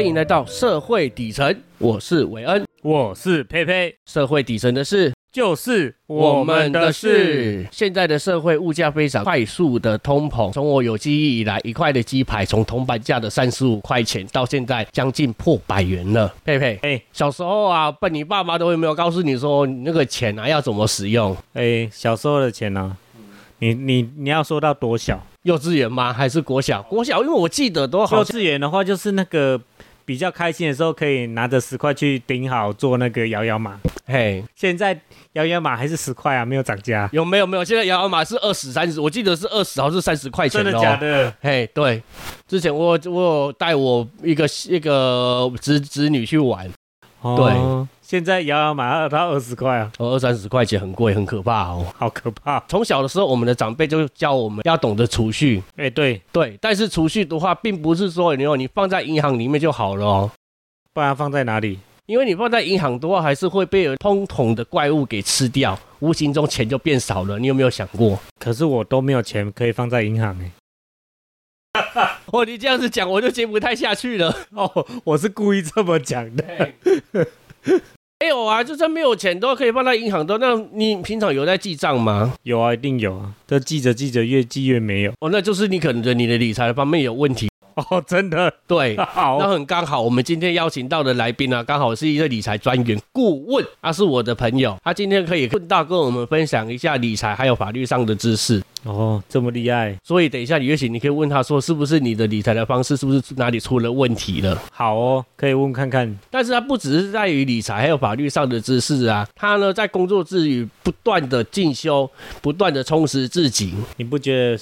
欢迎来到社会底层，我是韦恩。我是佩佩，社会底层的事，就是我们的事。。现在的社会物价非常快速的通膨，从我有记忆以来，一块的鸡排从铜板价的三十五块钱，到现在将近破百元了。佩佩，哎小时候啊，笨你爸妈都有没有告诉你说，你那个钱啊要怎么使用？哎，小时候的钱呢、你你你要说到多小？幼稚园吗？还是国小？国小，因为我记得都好幼稚园的话，就是那个比较开心的时候，可以拿着十块去顶好做那个摇摇马。嘿，现在摇摇马还是十块啊，没有涨价。有没有没有？现在摇摇马是二十三十，我记得是二十还是三十块钱真的哦假的？嘿，对，之前我我有带我一个一个侄侄女去玩，哦，现在摇摇马要到二十块啊，哦，二三十块钱很贵，很可怕哦。好可怕。从小的时候，我们的长辈就教我们要懂得储蓄，哎，对，对，但是储蓄的话，并不是说你有你放在银行里面就好了哦。不然放在哪里？因为你放在银行的话，还是会被通膨的怪物给吃掉，无形中钱就变少了。你有没有想过？可是我都没有钱可以放在银行哎。哦，你这样子讲，我就接不太下去了。哦，我是故意这么讲的。没有啊，就算没有钱都可以放在银行的。那你平常有在记账吗？有啊，一定有啊。这记着记着，越记越没有。哦，那就是你可能在你的理财方面有问题。哦，真的对，好那很刚好，我们今天邀请到的来宾呢、刚好是一个理财专员顾问，他是我的朋友，他今天可以顺道跟我们分享一下理财还有法律上的知识。哦，这么厉害，所以等一下李月行，你可以问他说，是不是你的理财的方式是不是哪里出了问题了？好哦，可以问看看。但是他不只是在于理财还有法律上的知识啊，他呢在工作之余不断的进修，不断的充实自己。你不觉得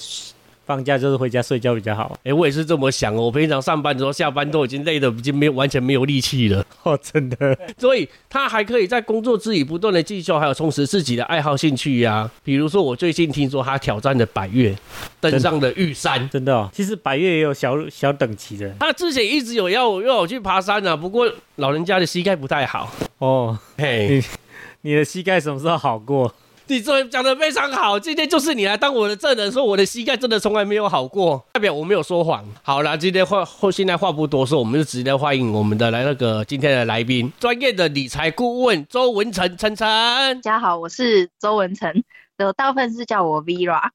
放假就是回家睡觉比较好？哎，我也是这么想哦。我平常上班的时候，下班都已经累得已经没有完全没有力气了。哦，真的。所以他还可以在工作之余不断的进修，还有充实自己的爱好兴趣呀、比如说，我最近听说他挑战了百越，登上了玉山。真的哦，其实百越也有小小等级的他之前一直有要我要我去爬山啊，不过老人家的膝盖不太好。哦。嘿，你的膝盖什么时候好过？你这讲的非常好，今天就是你来当我的证人，说我的膝盖真的从来没有好过，代表我没有说谎。好啦，今天话后现在话不多说，我们就直接欢迎我们的来那个今天的来宾，专业的理财顾问周文成晨晨。大家好，我是周文成，有大部分是叫我 Vera。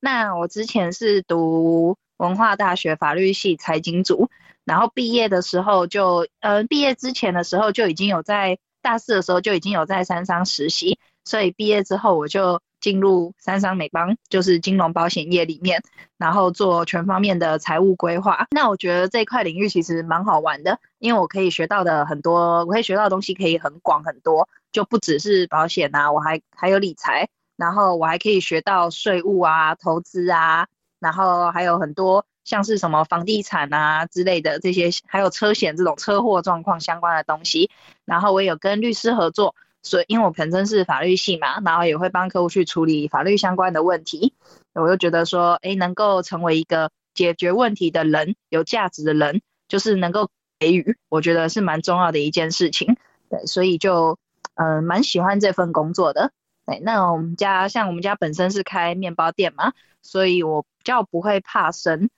那我之前是读文化大学法律系财经组，然后毕业的时候就，呃，毕业之前的时候就已经有在大四的时候就已经有在三商实习，所以毕业之后我就进入三商美邦，就是金融保险业里面，然后做全方面的财务规划。那我觉得这一块领域其实蛮好玩的，因为我可以学到的很多，我可以学到的东西可以很广很多。就不只是保险啊，我还还有理财，然后我还可以学到税务啊、投资啊，然后还有很多像是什么房地产啊之类的这些，还有车险这种车祸状况相关的东西。然后我有跟律师合作，所以因为我本身是法律系嘛，然后也会帮客户去处理法律相关的问题。我就觉得说，诶，能够成为一个解决问题的人，有价值的人，就是能够给予，我觉得是蛮重要的一件事情。对，所以就。嗯，蛮喜欢这份工作的。对，那我们家像我们家本身是开面包店嘛，所以我比较不会怕生。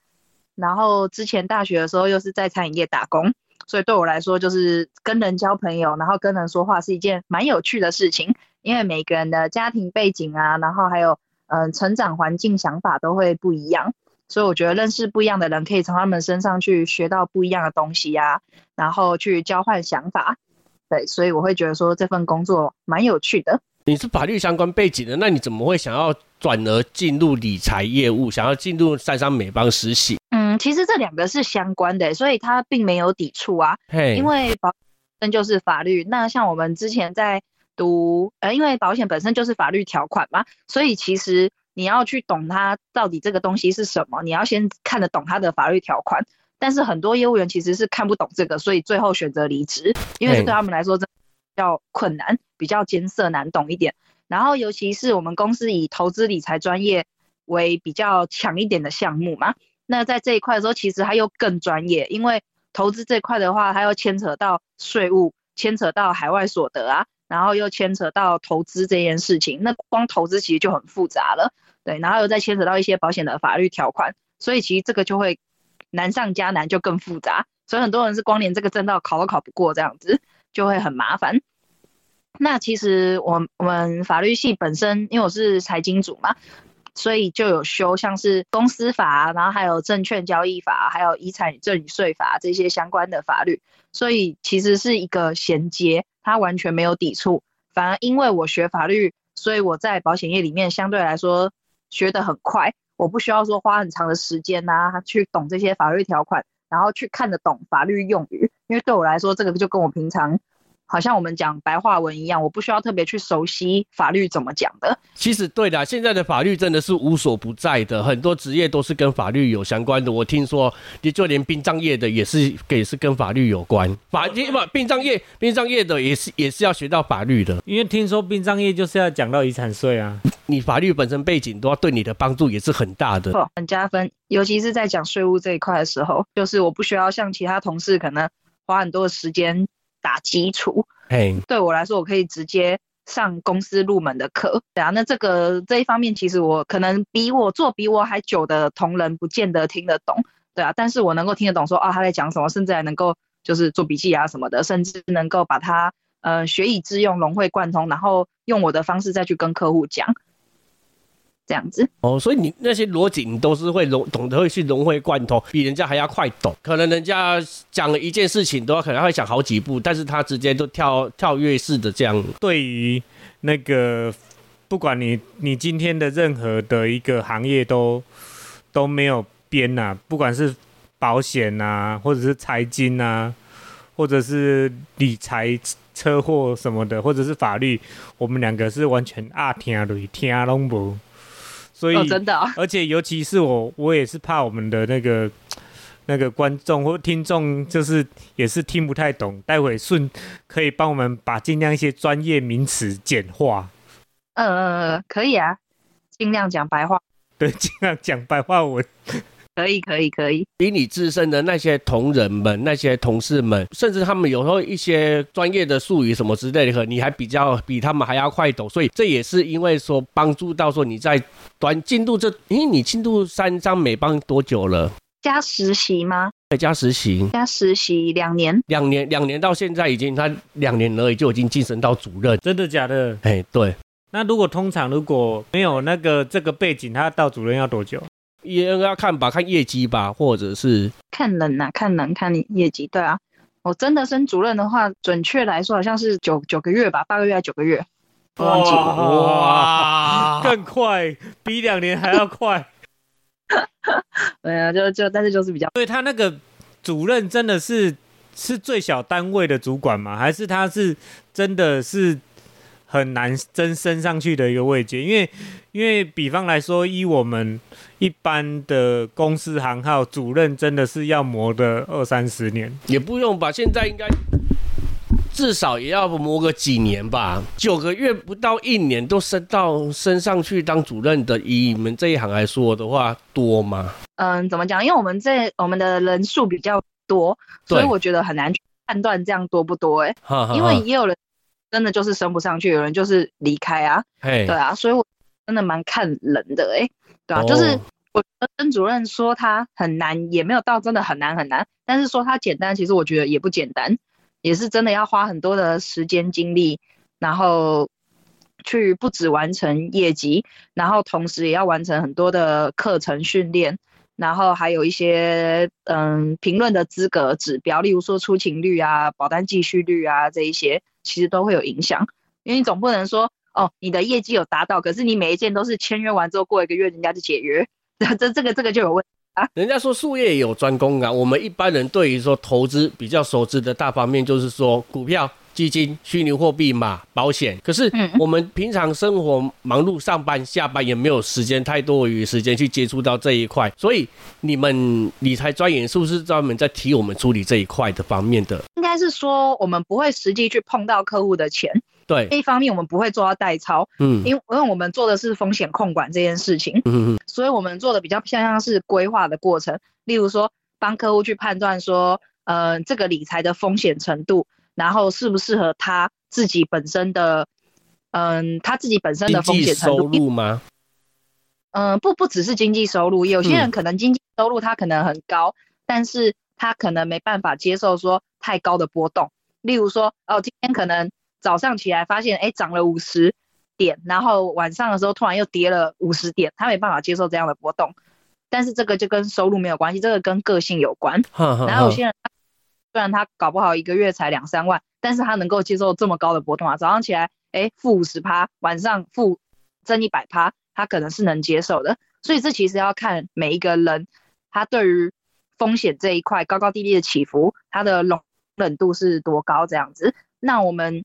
然后之前大学的时候又是在餐饮业打工，所以对我来说就是跟人交朋友，然后跟人说话是一件蛮有趣的事情。因为每个人的家庭背景啊，然后还有嗯成长环境、想法都会不一样，所以我觉得认识不一样的人，可以从他们身上去学到不一样的东西呀、然后去交换想法。对，所以我会觉得说这份工作蛮有趣的。你是法律相关背景的，那你怎么会想要转而进入理财业务，想要进入三商美邦实习？嗯，其实这两个是相关的，所以它并没有抵触啊。嘿，因为保本身就是法律，那像我们之前在读，呃，因为保险本身就是法律条款嘛，所以其实你要去懂它到底这个东西是什么，你要先看得懂它的法律条款。但是很多业务员其实是看不懂这个，所以最后选择离职，因为这对他们来说比较困难，比较艰涩难懂一点。然后尤其是我们公司以投资理财专业为比较强一点的项目嘛，那在这一块的时候，其实它又更专业，因为投资这块的话，它要牵扯到税务，牵扯到海外所得啊，然后又牵扯到投资这件事情，那光投资其实就很复杂了，对，然后又再牵扯到一些保险的法律条款，所以其实这个就会难上加难，就更复杂。所以很多人是光连这个证照考都考不过，这样子就会很麻烦。那其实我我们法律系本身，因为我是财经组嘛，所以就有修像是公司法，然后还有证券交易法，还有遗产赠与税法这些相关的法律，所以其实是一个衔接，它完全没有抵触。反而因为我学法律，所以我在保险业里面相对来说学得很快，我不需要说花很长的时间呐去懂这些法律条款，然后去看得懂法律用语，因为对我来说，这个就跟我平常。好像我们讲白话文一样，我不需要特别去熟悉法律怎么讲的。其实对的，现在的法律真的是无所不在的，很多职业都是跟法律有相关的。我听说，你就连殡葬业的也是，也是跟法律有关。法不，殡葬业，殡葬业的也是，也是要学到法律的。因为听说殡葬业就是要讲到遗产税啊，你法律本身背景都要对你的帮助也是很大的，很加分。尤其是在讲税务这一块的时候，就是我不需要像其他同事可能花很多的时间。打基础，嘿，对我来说，我可以直接上公司入门的课，对啊，那这个这一方面，其实我可能比我做比我还久的同仁，不见得听得懂，对啊，但是我能够听得懂，说啊他在讲什么，甚至还能够就是做笔记啊什么的，甚至能够把它呃学以致用，融会贯通，然后用我的方式再去跟客户讲。这样子哦，所以你那些逻辑你都是会融懂得会去融会贯通，比人家还要快懂。可能人家讲了一件事情，都要可能会想好几步，但是他直接都跳 跳跃式的这样。对于那个，不管你你今天的任何的一个行业都都没有编呐，不管是保险呐，或者是财经呐，或者是理财、车祸什么的，或者是法律，我们两个是完全啊听雷听啊拢无。所以真的，而且尤其是我，我也是怕我们的那个那个观众或听众，就是也是听不太懂。待会顺可以帮我们把尽量一些专业名词简化。嗯嗯嗯，可以啊，尽量讲白话。对，尽量讲白话文。可以可以可以，比你自身的那些同仁们、那些同事们，甚至他们有时候一些专业的术语什么之类的，你还比较比他们还要快懂，所以这也是因为说帮助到说你在短进度这，因为你进度三张美邦多久了？加实习吗？对，加实习，加实习两年，两年两年到现在已经他两年而已就已经晋升到主任，真的假的？哎，对。那如果通常如果没有那个这个背景，他到主任要多久？也要看吧，看业绩吧，或者是看人呐，看人，看你业绩。对啊，我真的升主任的话，准确来说好像是九九个月吧，八个月还是九个月？忘记了。哇，更快，比两年还要快。对啊，就就但是就是比较。所以他那个主任真的是是最小单位的主管吗？还是他是真的是？很难真升上去的一个位阶，因为因为比方来说，以我们一般的公司行号，主任真的是要磨的二三十年，也不用吧？现在应该至少也要磨个几年吧？九个月不到一年都升到升上去当主任的，以你们这一行来说的话，多吗？嗯，怎么讲？因为我们这我们的人数比较多，所以我觉得很难判断这样多不多。哎，因为也有人。真的就是升不上去，有人就是离开啊，对啊，所以我真的蛮看人的哎，对啊，就是我跟主任说他很难，也没有到真的很难很难，但是说他简单，其实我觉得也不简单，也是真的要花很多的时间精力，然后去不止完成业绩，然后同时也要完成很多的课程训练，然后还有一些嗯评论的资格指标，例如说出勤率啊、保单继续率啊这一些。其实都会有影响，因为你总不能说哦，你的业绩有达到，可是你每一件都是签约完之后过一个月人家就解约，这这个这个就有问啊。人家说术业有专攻啊，我们一般人对于说投资比较熟知的大方面就是说股票。基金、虚拟货币嘛，保险。可是我们平常生活忙碌，上班下班也没有时间太多余时间去接触到这一块。所以你们理财专员是不是专门在提我们处理这一块的方面的？应该是说我们不会实际去碰到客户的钱。对，一方面我们不会做到代操。嗯，因为因为我们做的是风险控管这件事情。嗯嗯。所以我们做的比较偏向是规划的过程，例如说帮客户去判断说，呃，这个理财的风险程度。然后适不适合他自己本身的，嗯，他自己本身的风险收入吗？嗯，不不只是经济收入，有些人可能经济收入他可能很高，但是他可能没办法接受说太高的波动。例如说，哦，今天可能早上起来发现，哎，涨了五十点，然后晚上的时候突然又跌了五十点，他没办法接受这样的波动。但是这个就跟收入没有关系，这个跟个性有关。然后有些人虽然他搞不好一个月才两三万，但是他能够接受这么高的波动啊。早上起来，哎，负五十趴，晚上负增一百趴，他可能是能接受的。所以这其实要看每一个人，他对于风险这一块高高低低的起伏，他的容忍度是多高这样子。那我们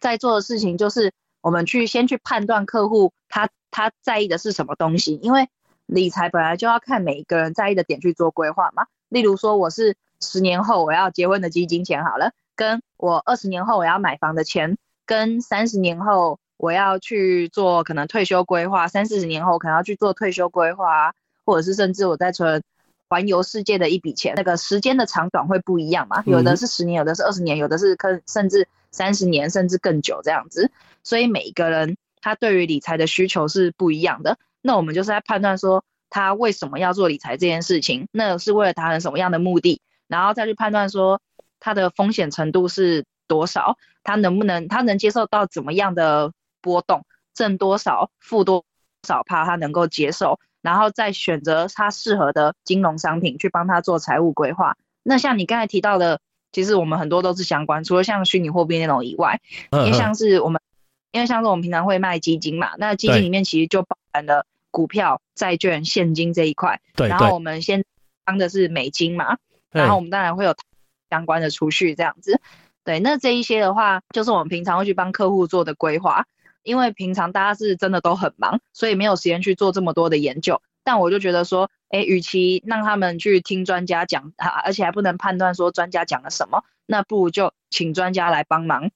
在做的事情就是，我们去先去判断客户他他在意的是什么东西，因为理财本来就要看每一个人在意的点去做规划嘛。例如说，我是十年后我要结婚的基金钱好了，跟我二十年后我要买房的钱，跟三十年后。我要去做可能退休规划，三四十年后可能要去做退休规划，或者是甚至我在存环游世界的一笔钱，那个时间的长短会不一样嘛？有的是十年，有的是二十年，有的是可甚至三十年，甚至更久这样子。所以每一个人他对于理财的需求是不一样的。那我们就是在判断说他为什么要做理财这件事情，那是为了达成什么样的目的，然后再去判断说它的风险程度是多少，他能不能他能接受到怎么样的。波动挣多少负多少怕他能够接受，然后再选择他适合的金融商品去帮他做财务规划。那像你刚才提到的，其实我们很多都是相关，除了像虚拟货币那种以外，也像是我们，因为像是我们平常会卖基金嘛，那基金里面其实就包含了股票、债券、现金这一块。对。然后我们先当的是美金嘛，然后我们当然会有相关的储蓄这样子。对，那这一些的话，就是我们平常会去帮客户做的规划。因为平常大家是真的都很忙，所以没有时间去做这么多的研究。但我就觉得说，哎，与其让他们去听专家讲，啊，而且还不能判断说专家讲了什么，那不如就请专家来帮忙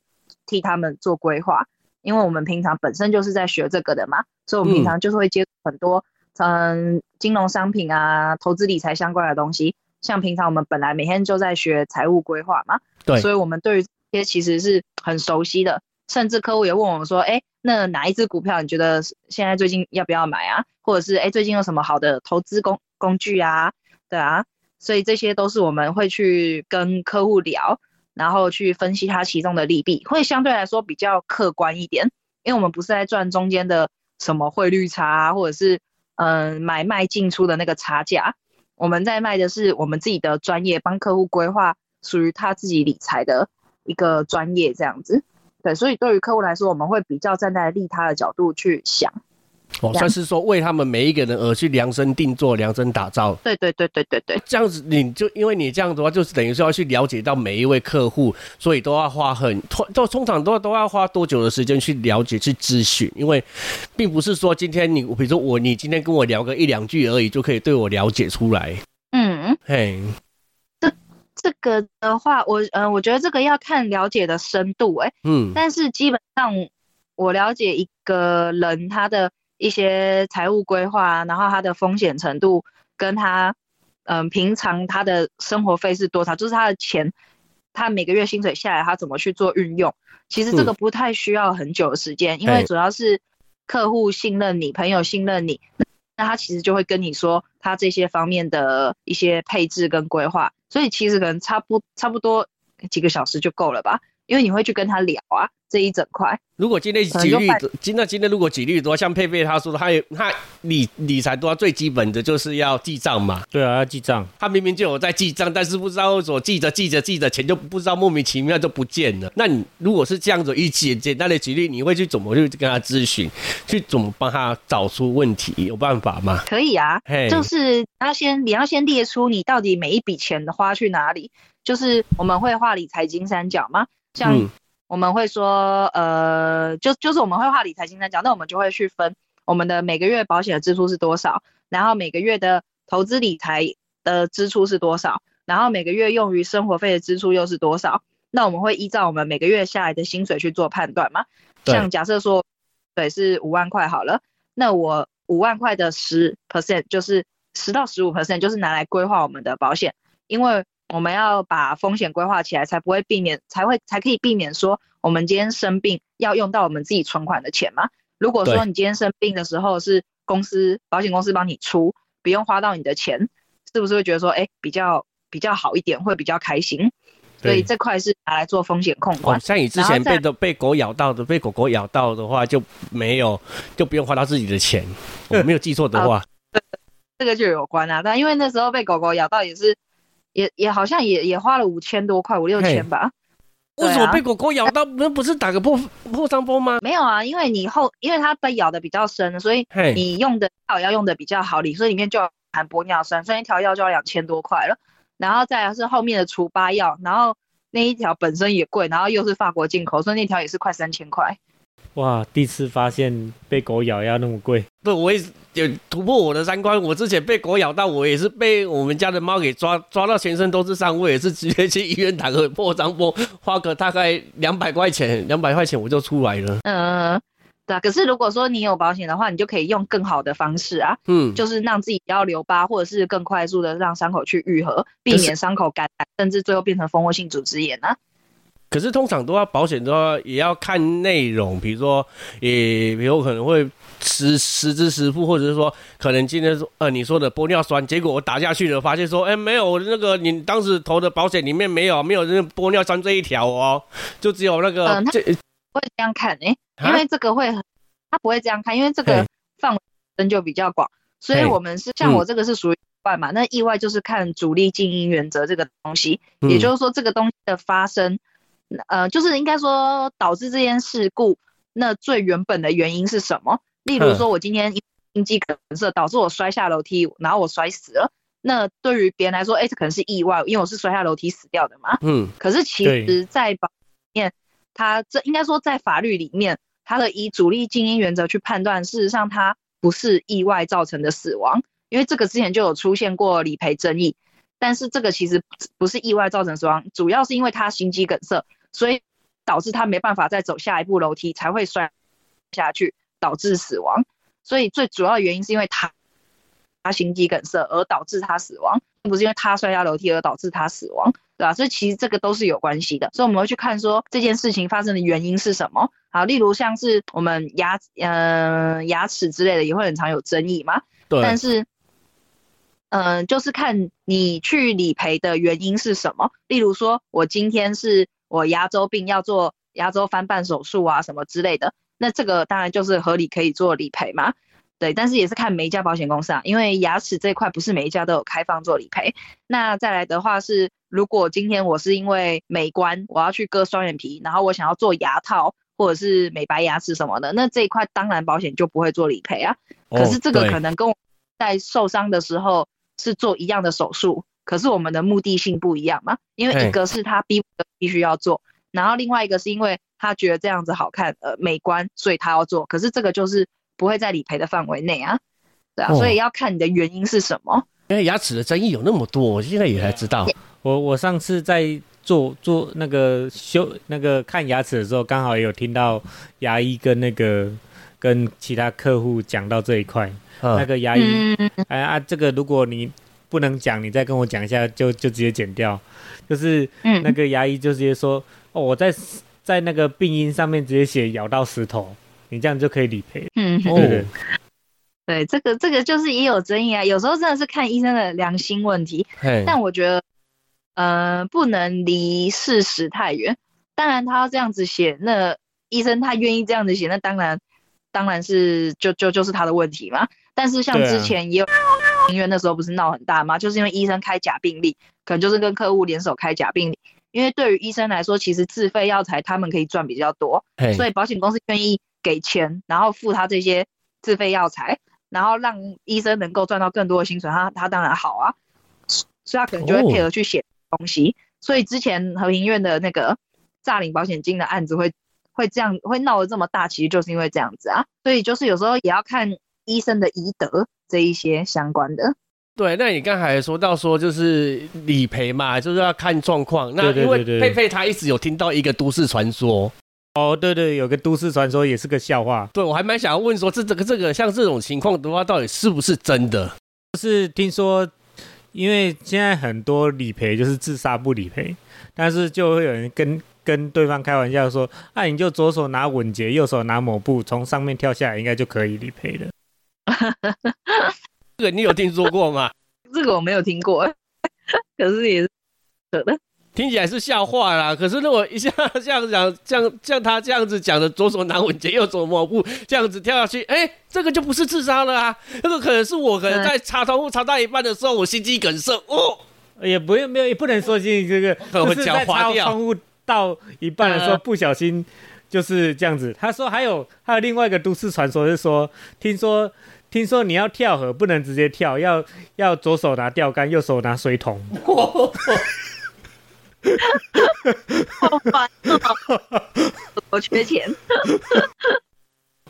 替他们做规划。因为我们平常本身就是在学这个的嘛，所以我们平常就是会接触很多，嗯，金融商品啊、投资理财相关的东西。像平常我们本来每天就在学财务规划嘛，对，所以我们对于这些其实是很熟悉的。甚至客户也问我们说，哎，那哪一只股票你觉得现在最近要不要买啊？或者是哎，最近有什么好的投资工工具啊？对啊，所以这些都是我们会去跟客户聊，然后去分析它其中的利弊，会相对来说比较客观一点，因为我们不是在赚中间的什么汇率差，或者是嗯买卖进出的那个差价，我们在卖的是我们自己的专业，帮客户规划属于他自己理财的一个专业这样子。对，所以对于客户来说，我们会比较站在利他的角度去想，哦，算是说为他们每一个人而去量身定做、量身打造。对对对对对对，这样子你就因为你这样子的话，就是等于是要去了解到每一位客户，所以都要花很通，都通常都都要花多久的时间去了解、去咨询，因为并不是说今天你，比如说我，你今天跟我聊个一两句而已，就可以对我了解出来。嗯，嘿。这个的话，我嗯，我觉得这个要看了解的深度，哎，嗯，但是基本上我了解一个人他的一些财务规划，然后他的风险程度，跟他嗯平常他的生活费是多少，就是他的钱，他每个月薪水下来他怎么去做运用，其实这个不太需要很久的时间，因为主要是客户信任你，朋友信任你，那他其实就会跟你说他这些方面的一些配置跟规划。所以其实可能差不差不多几个小时就够了吧，因为你会去跟他聊啊这一整块。如果今天几率，今那今天如果几率多，像佩佩他说的，他也他理理财多最基本的就是要记账嘛。对啊，要记账。他明明就有在记账，但是不知道为什么记着记着记着钱就不知道莫名其妙就不见了。那你如果是这样子一简简单的几率，你会去怎么去跟他咨询，去怎么帮他找出问题？有办法吗？可以啊，就是要先你要先列出你到底每一笔钱的花去哪里。就是我们会画理财金三角吗？像。我们会说，呃，就就是我们会画理财金三角，那我们就会去分我们的每个月保险的支出是多少，然后每个月的投资理财的支出是多少，然后每个月用于生活费的支出又是多少。那我们会依照我们每个月下来的薪水去做判断嘛？像假设说，对，是五万块好了，那我五万块的十 percent 就是十到十五 percent 就是拿来规划我们的保险，因为。我们要把风险规划起来，才不会避免，才会才可以避免说我们今天生病要用到我们自己存款的钱嘛。如果说你今天生病的时候是公司保险公司帮你出，不用花到你的钱，是不是会觉得说，哎，比较比较好一点，会比较开心。所以这块是拿来做风险控哦管，。像你之前被的被狗咬到的，被狗狗咬到的话就没有，就不用花到自己的钱。我没有记错的 话，这个就有关啊。但因为那时候被狗狗咬到也是，也也好像也也花了五千多块，五六千吧。为什么被狗狗咬到？那不是打个破破伤风吗？没有啊，因为你后因为它被咬的比较深，所以，你用的药要用的比较好，里所以里面就有含玻尿酸，所以一条药就要两千多块了。然后再来是后面的除疤药，然后那一条本身也贵，然后又是法国进口，所以那条也是快三千块。哇，第一次发现被狗咬要那么贵，对，我也是有突破我的三观。我之前被狗咬到，我也是被我们家的猫给抓抓到全身都是伤，我也是直接去医院打个破伤风，花个大概两百块钱，两百块钱我就出来了。嗯，对啊。可是如果说你有保险的话，你就可以用更好的方式啊，嗯，就是让自己不要留疤，或者是更快速的让伤口去愈合，避免伤口感染，甚至最后变成蜂窝性组织炎啊。可是通常都要保险都要也要看内容，比如说，也比如可能会实实支实付，或者是说可能今天说呃你说的玻尿酸，结果我打下去了，发现说，哎、没有那个你当时投的保险里面没有没有那玻尿酸这一条哦，就只有那个、这会这样看诶、啊因为这个会很，他不会这样看，因为这个嘿范围真就比较广，所以我们是像嗯我这个是属于意外嘛，那意外就是看主力经营原则这个东西，嗯。也就是说这个东西的发生，呃，就是应该说导致这件事故，那最原本的原因是什么？例如说我今天心肌梗塞导致我摔下楼梯，然后我摔死了。那对于别人来说，哎、这可能是意外，因为我是摔下楼梯死掉的嘛。嗯可是其实，在保里面，他这应该说在法律里面，他的以主力静音原则去判断，事实上他不是意外造成的死亡，因为这个之前就有出现过理赔争议。但是这个其实不是意外造成死亡，主要是因为他心肌梗塞，所以导致他没办法再走下一步楼梯，才会摔下去，导致死亡。所以最主要的原因是因为他他心肌梗塞而导致他死亡，并不是因为他摔下楼梯而导致他死亡。对吧？所以其实这个都是有关系的，所以我们会去看说这件事情发生的原因是什么。好，例如像是我们牙呃牙齿之类的也会很常有争议嘛，对，但是嗯、呃就是看你去理赔的原因是什么。例如说我今天是我牙周病要做牙周翻瓣手术啊什么之类的，那这个当然就是合理可以做理赔嘛。对，但是也是看每一家保险公司啊，因为牙齿这一块不是每一家都有开放做理赔。那再来的话是，如果今天我是因为美观，我要去割双眼皮，然后我想要做牙套或者是美白牙齿什么的，那这一块当然保险就不会做理赔啊。可是这个可能跟我在受伤的时候是做一样的手术，可是我们的目的性不一样嘛，因为一个是他逼必须要做，然后另外一个是因为他觉得这样子好看，呃，美观，所以他要做，可是这个就是不会在理赔的范围内啊，对啊，哦所以要看你的原因是什么。因为牙齿的争议有那么多，我现在也才知道。我我上次在做做那个修那个看牙齿的时候，刚好也有听到牙医跟那个跟其他客户讲到这一块。那嗯，个牙医，嗯，哎啊，这个如果你不能讲，你再跟我讲一下，就就直接剪掉。就是嗯那个牙医就直接说，哦，我在在那个病因上面直接写咬到石头，你这样就可以理赔。嗯，哦对对对，这个这个就是也有争议啊，有时候真的是看医生的良心问题，但我觉得，呃，不能离事实太远。当然，他要这样子写，那医生他愿意这样子写，那当然，当然是就就就是他的问题嘛。但是像之前也有医院那时候不是闹很大吗？就是因为医生开假病例，可能就是跟客户联手开假病例。因为对于医生来说，其实自费药材他们可以赚比较多，所以保险公司愿意给钱，然后付他这些自费药材，然后让医生能够赚到更多的薪水，他他当然好啊，所以他可能就会配合去写东西。所以之前和平医院的那个诈领保险金的案子会会这样会闹得这么大，其实就是因为这样子啊。所以就是有时候也要看医生的医德这一些相关的。对，那你刚才说到说就是理赔嘛，就是要看状况。那因为对对对对佩佩她一直有听到一个都市传说，哦，对对，有个都市传说也是个笑话，对我还蛮想要问说，这这个这个像这种情况的话，到底是不是真的？就是听说，因为现在很多理赔就是自杀不理赔，但是就会有人跟跟对方开玩笑说，啊，你就左手拿稳结，右手拿抹布，从上面跳下来，应该就可以理赔了。这个你有听说过吗？这个我没有听过，可是也是扯的。听起来是笑话啦，可是如果一下这样讲，像像他这样子讲的，左手拿稳结，右手抹布，这样子跳下去，哎，这个就不是自杀了啊，这个可能是我可能在擦窗户擦到一半的时候，我心肌梗塞，哦，也不用没有，也不能说进这个，就是在擦窗户到一半的时候不小心就是这样子。他说还有还有另外一个都市传说是说，听说听说你要跳河不能直接跳，要要左手拿钓竿，右手拿水桶。好烦哦！我缺钱。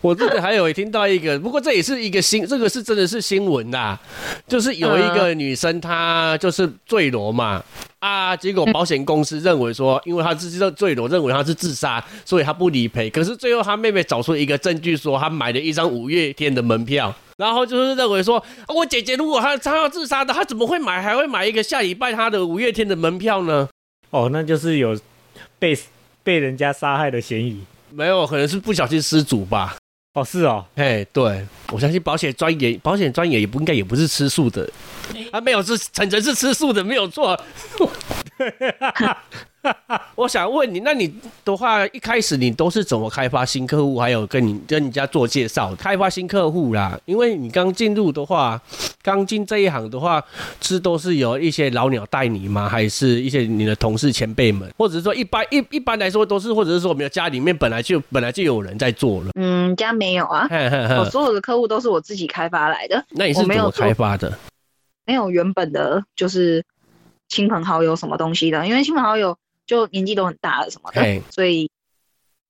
我这个还有听到一个，不过这也是一个新，这个是真的是新闻呐，就是有一个女生她就是坠楼嘛啊，结果保险公司认为说，因为她是这坠楼，认为她是自杀，所以她不理赔。可是最后她妹妹找出一个证据，说她买了一张五月天的门票，然后就是认为说，我姐姐如果她她要自杀的，她怎么会买还会买一个下礼拜她的五月天的门票呢？哦，那就是有被被人家杀害的嫌疑，没有，可能是不小心失主吧。哦，是哦，哎，对，我相信保险专业，保险专业也不应该也不是吃素的，啊，没有是晨晨是吃素的，没有错。我想问你，那你的话一开始你都是怎么开发新客户，还有跟你跟人家做介绍，开发新客户啦？因为你刚进入的话，刚进这一行的话，是都是有一些老鸟带你吗？还是一些你的同事前辈们，或者是说一般一一般来说都是，或者是说我们家里面本来就本来就有人在做了？嗯，家没有啊，我所有的客户都是我自己开发来的。那你是怎么开发的？没有原本的，就是亲朋好友什么东西的，因为亲朋好友。就年纪都很大了什么的，所以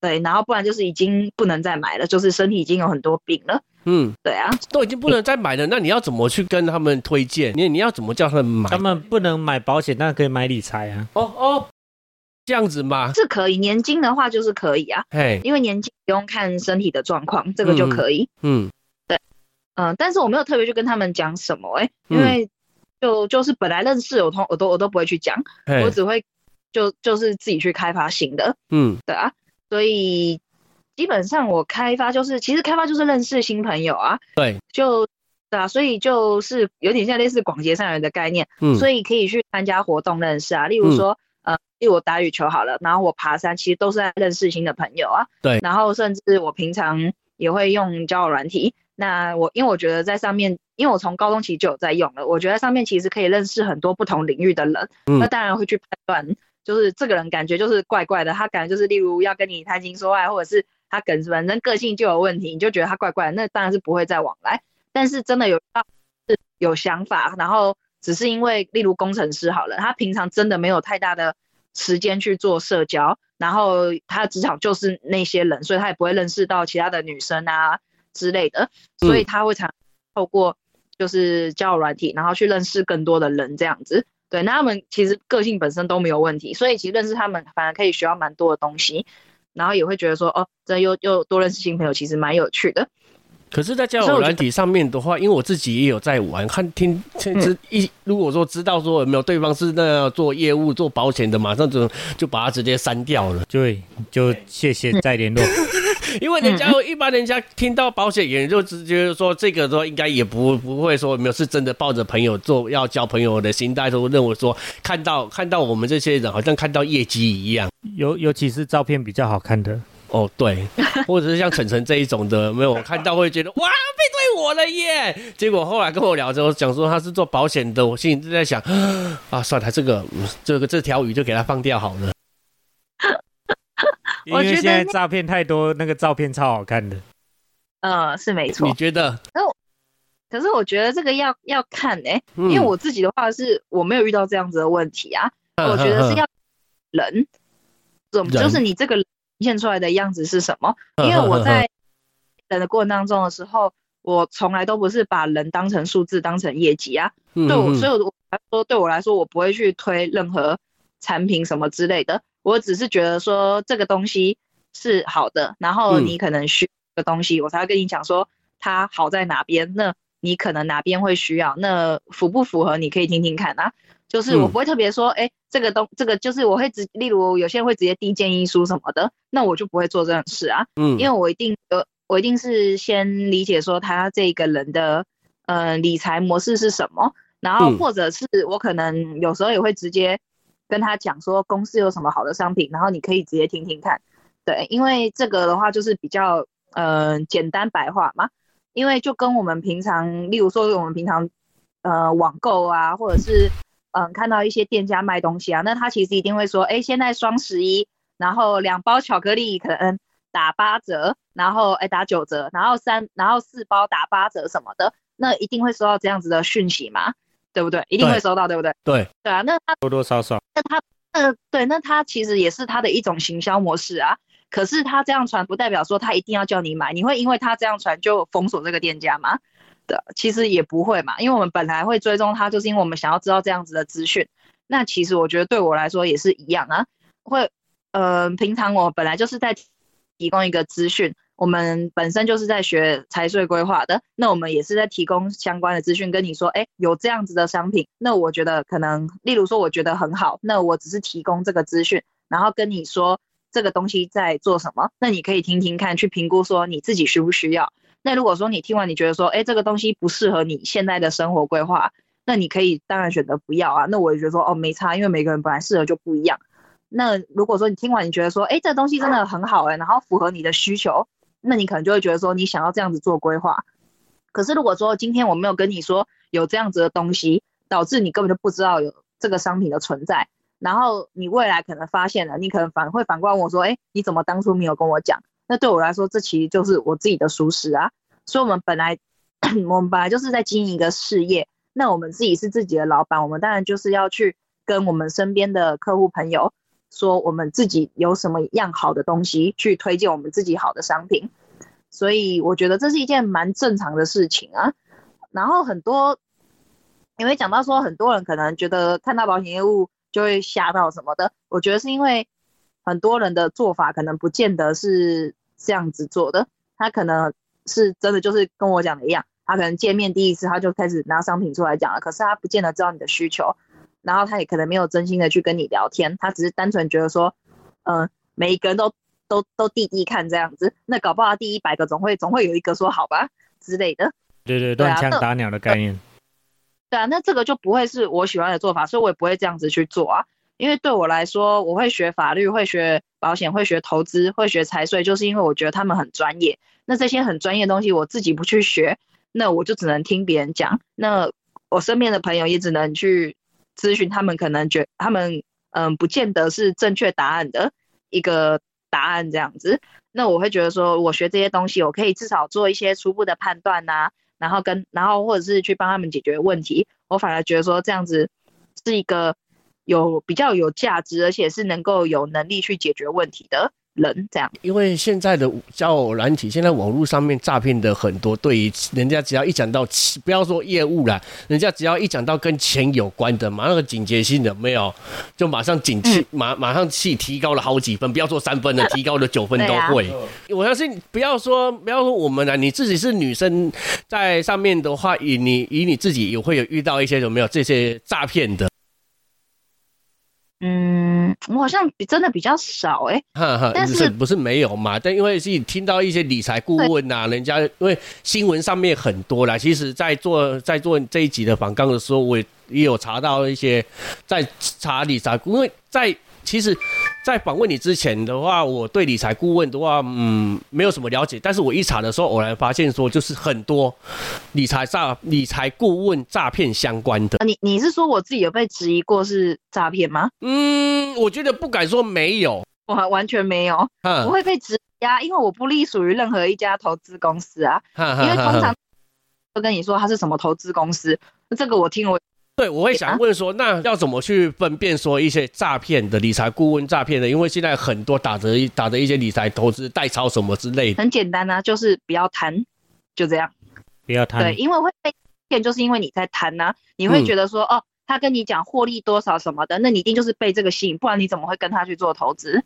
对，然后不然就是已经不能再买了，就是身体已经有很多病了。嗯，对啊，都已经不能再买了，那你要怎么去跟他们推荐？你你要怎么叫他们买？他们不能买保险，但可以买理财啊。哦哦，这样子吗？是可以，年金的话就是可以啊。哎，因为年金不用看身体的状况，这个就可以。嗯，对，嗯，但是我没有特别去跟他们讲什么，哎，因为就就是本来认识我通我都我都不会去讲，我只会。就就是自己去开发新的，嗯，对啊，所以基本上我开发就是，其实开发就是认识新朋友啊，对，就对啊，所以就是有点像类似广结善缘的概念，嗯，所以可以去参加活动认识啊，例如说，呃，例如我打羽球好了，然后我爬山，其实都是在认识新的朋友啊，对，然后甚至我平常也会用交友软体，那我因为我觉得在上面，因为我从高中其实就有在用了，我觉得上面其实可以认识很多不同领域的人，嗯。那当然会去判断。就是这个人感觉就是怪怪的，他感觉就是例如要跟你谈情说爱，或者是他本本身个性就有问题，你就觉得他怪怪的，那当然是不会再往来。但是真的有是有想法，然后只是因为例如工程师好了，他平常真的没有太大的时间去做社交，然后他的职场就是那些人，所以他也不会认识到其他的女生啊之类的，所以他会常透过就是交友软体，然后去认识更多的人这样子。对，那他们其实个性本身都没有问题，所以其实认识他们反而可以学到蛮多的东西，然后也会觉得说，哦，这又又多认识新朋友，其实蛮有趣的。可是，在交友软体上面的话，因为我自己也有在玩，看听其实一如果说知道说有没有对方是那做业务做保险的，马上就就把他直接删掉了。对，就谢谢再联络。因为人家一般人家听到保险员就直接说这个说应该也不不会说没有是真的抱着朋友做要交朋友的心态，都认为说看到看到我们这些人好像看到业绩一样。尤尤其是照片比较好看的哦，对，或者是像晨晨这一种的，没有看到会觉得哇背对我了耶。结果后来跟我聊之后讲说他是做保险的，我心里就在想啊，算了，这个这个这条鱼就给他放掉好了。因为现在诈骗太多，那个照片超好看的。嗯，是没错。你觉得？可是，可是我觉得这个要要看哎，因为我自己的话是我没有遇到这样子的问题啊。我觉得是要人，怎就是你这个呈现出来的样子是什么？因为我在人的过程当中的时候，我从来都不是把人当成数字，当成业绩啊。对我，所以我说对我来说，我不会去推任何产品什么之类的。我只是觉得说这个东西是好的，然后你可能需的东西，我才会跟你讲说它好在哪边。那你可能哪边会需要，那符不符合，你可以听听看啊。就是我不会特别说，哎，这个东这个就是我会直，例如有些人会直接递建议书什么的，那我就不会做这种事啊。嗯，因为我一定呃，我一定是先理解说他这个人的呃理财模式是什么。然后嗯或者是我可能有时候也会直接跟他讲说公司有什么好的商品，然后你可以直接听听看。对，因为这个的话就是比较呃简单白话嘛，因为就跟我们平常，例如说我们平常呃网购啊，或者是嗯、看到一些店家卖东西啊，那他其实一定会说，哎，现在双十一，然后两包巧克力可能打八折，然后哎打九折，然后三然后四包打八折什么的，那一定会收到这样子的讯息嘛，对不对？一定会收到，对不对？对，对啊，那他多多少少那他呃对，那他其实也是他的一种行销模式啊。可是他这样传不代表说他一定要叫你买，你会因为他这样传就封锁这个店家吗？对，其实也不会嘛，因为我们本来会追踪他，就是因为我们想要知道这样子的资讯。那其实我觉得对我来说也是一样啊，会呃，平常我本来就是在提供一个资讯，我们本身就是在学财税规划的，那我们也是在提供相关的资讯，跟你说，哎，有这样子的商品，那我觉得可能，例如说我觉得很好，那我只是提供这个资讯，然后跟你说这个东西在做什么，那你可以听听看，去评估说你自己需不需要。那如果说你听完你觉得说，哎，这个东西不适合你现在的生活规划，那你可以当然选择不要啊。那我也觉得说，哦，没差，因为每个人本来适合就不一样。那如果说你听完你觉得说，哎，这东西真的很好哎、然后符合你的需求，那你可能就会觉得说你想要这样子做规划。可是如果说今天我没有跟你说有这样子的东西，导致你根本就不知道有这个商品的存在，然后你未来可能发现了，你可能反会反过来问我说，哎，你怎么当初没有跟我讲？那对我来说，这其实就是我自己的疏失啊。所以我们本来 我们本来就是在经营一个事业，那我们自己是自己的老板，我们当然就是要去跟我们身边的客户朋友说，我们自己有什么样好的东西去推荐我们自己好的商品。所以我觉得这是一件蛮正常的事情啊。然后很多，因为讲到说很多人可能觉得看到保险业务就会吓到什么的，我觉得是因为很多人的做法可能不见得是这样子做的，他可能是真的就是跟我讲的一样，他可能见面第一次他就开始拿商品出来讲了，可是他不见得知道你的需求，然后他也可能没有真心的去跟你聊天，他只是单纯觉得说，嗯、每一个人都都都递递看这样子，那搞不好第一百个总会总会有一个说好吧之类的。对对，对啊那乱枪打鸟的概念。对啊，那这个就不会是我喜欢的做法，所以我也不会这样子去做啊。因为对我来说，我会学法律，会学保险，会学投资，会学财税，就是因为我觉得他们很专业。那这些很专业的东西，我自己不去学，那我就只能听别人讲。那我身边的朋友也只能去咨询他们，可能觉他们嗯，不见得是正确答案的一个答案这样子。那我会觉得说，我学这些东西，我可以至少做一些初步的判断呐、然后跟然后或者是去帮他们解决问题。我反而觉得说这样子是一个有比较有价值，而且是能够有能力去解决问题的人。这样，因为现在的交友软体，现在网络上面诈骗的很多，对于人家只要一讲到钱，不要说业务啦，人家只要一讲到跟钱有关的，马上那个警觉性的没有，就马上警惕，马马上气提高了好几分，不要说三分了，提高了九分都会。我相信，不要说不要说我们了，你自己是女生，在上面的话，以你以你自己也会有遇到一些有没有这些诈骗的，嗯，我好像比真的比较少哎、哈哈，但是不是不是没有嘛？但因为是听到一些理财顾问呐、人家因为新闻上面很多啦。其实，在做在做这一集的访纲的时候，我也也有查到一些在查理财顾，因为在其实，在访问你之前的话，我对理财顾问的话，嗯，没有什么了解。但是我一查的时候，偶然发现说，就是很多理财诈、理财顾问诈骗相关的。啊你你是说我自己有被质疑过是诈骗吗？嗯，我觉得不敢说没有，我还完全没有，不哈会被质疑啊，因为我不隶属于任何一家投资公司啊。因为通常都跟你说它是什么投资公司，那这个我听我对，我会想问说，那要怎么去分辨说一些诈骗的理财顾问诈骗的？因为现在很多打着打着一些理财投资代抄什么之类的。很简单啊，就是不要贪，就这样。不要贪对，，因为会被骗，就是因为你在贪呐、你会嗯觉得说，哦，他跟你讲获利多少什么的，那你一定就是被这个吸引，不然你怎么会跟他去做投资，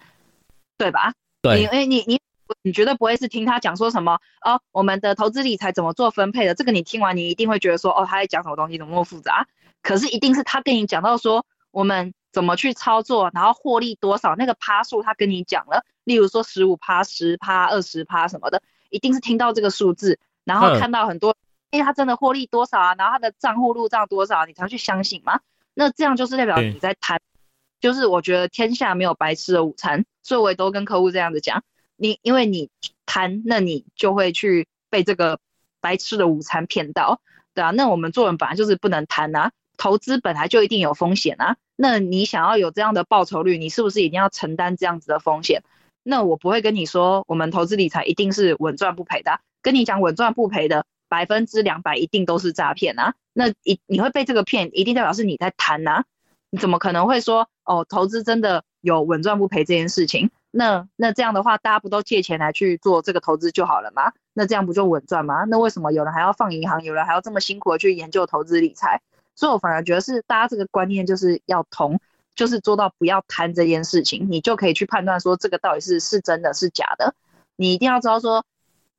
对吧？你对，哎，你你你绝对不会是听他讲说什么哦，我们的投资理财怎么做分配的，这个你听完你一定会觉得说，哦，他在讲什么东西，怎么那么复杂？可是一定是他跟你讲到说我们怎么去操作，然后获利多少，那个趴数他跟你讲了，例如说十五趴、十趴、二十趴什么的，一定是听到这个数字，然后嗯看到很多哎，他真的获利多少啊？然后他的账户入账多少，你才去相信吗？那这样就是代表你在贪。就是我觉得天下没有白吃的午餐，所以我也都跟客户这样子讲。你因为你贪，那你就会去被这个白吃的午餐骗到，对啊。那我们做人本来就是不能贪啊，投资本来就一定有风险啊。那你想要有这样的报酬率，你是不是一定要承担这样子的风险？那我不会跟你说，我们投资理财一定是稳赚不赔的。跟你讲稳赚不赔的百分之两百一定都是诈骗啊！那一你会被这个骗，一定代表是你在贪啊！你怎么可能会说哦，投资真的有稳赚不赔这件事情？那那这样的话，大家不都借钱来去做这个投资就好了吗？那这样不就稳赚吗？那为什么有人还要放银行，有人还要这么辛苦的去研究投资理财？所以我反而觉得是大家这个观念就是要同，就是做到不要贪这件事情，你就可以去判断说这个到底是是真的是假的。你一定要知道说，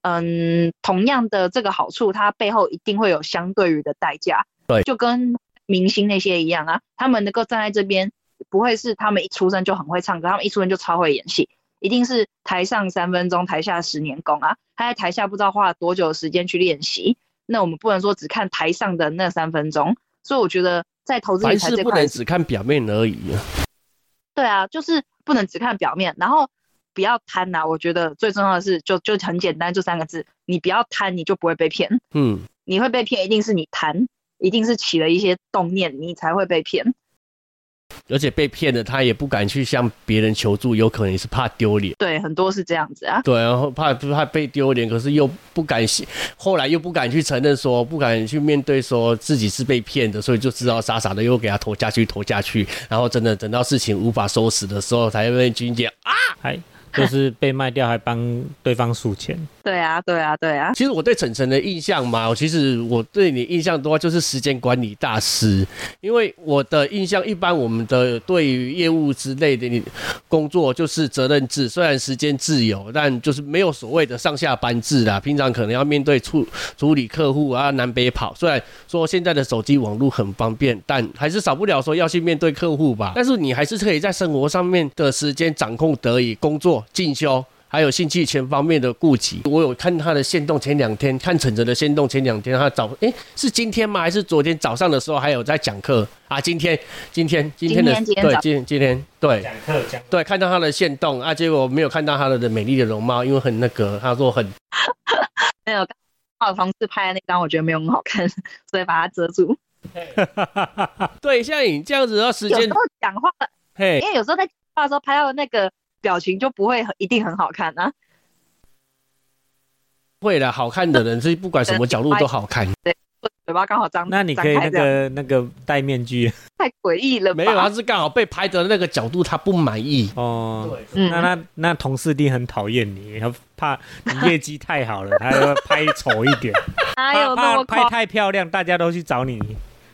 嗯，同样的这个好处，它背后一定会有相对于的代价。对，就跟明星那些一样啊，他们能够站在这边，不会是他们一出生就很会唱歌，他们一出生就超会演戏，一定是台上三分钟，台下十年功啊。他在台下不知道花了多久时间去练习，那我们不能说只看台上的那三分钟。所以我觉得在投资理财这块，不能只看表面而已。啊对啊，就是不能只看表面，然后不要贪呐。我觉得最重要的是，就就很简单，就三个字：你不要贪，你就不会被骗。嗯，你会被骗，一定是你贪，一定是起了一些动念，你才会被骗。而且被骗了，他也不敢去向别人求助，有可能是怕丢脸。对，很多是这样子啊。对，然后怕怕被丢脸，可是又不敢，后来又不敢去承认，说不敢去面对，说自己是被骗的，所以就知道傻傻的又给他投下去，投下去，然后真的等到事情无法收拾的时候，才被君姐啊，嗨。就是被卖掉还帮对方数钱，对啊，对啊，对啊。其实我对晨晨的印象嘛，其实我对你印象多就是时间管理大师，因为我的印象一般，我们的对于业务之类的你工作就是责任制，虽然时间自由，但就是没有所谓的上下班制啦。平常可能要面对处处理客户啊，南北跑。虽然说现在的手机网络很方便，但还是少不了说要去面对客户吧。但是你还是可以在生活上面的时间掌控得以，工作。进修还有兴趣全方面的顾及，我有看他的线动，前两天看陈哲的线动，前两天他早哎是今天吗？还是昨天早上的时候还有在讲课啊？今天今天今天的对今今天对讲课讲对看到他的线动啊，结果没有看到他的美丽的容貌，因为很那个他说很 没有，我同事拍的那张我觉得没有很好看，所以把它遮住。对，像你这样子的时间，有时候讲话，嘿，因为有时候在讲话的时候拍到那个。表情就不会一定很好看啊。会的，好看的人 是不管什么角度都好看。对，嘴巴刚好张。那你可以那个那个戴面具。太诡异了。没有，他是刚好被拍的那个角度他不满意。哦。对。那那那同事一定很讨厌你，他怕你业绩太好了，他要拍丑一点。怕怕拍太漂亮，大家都去找你。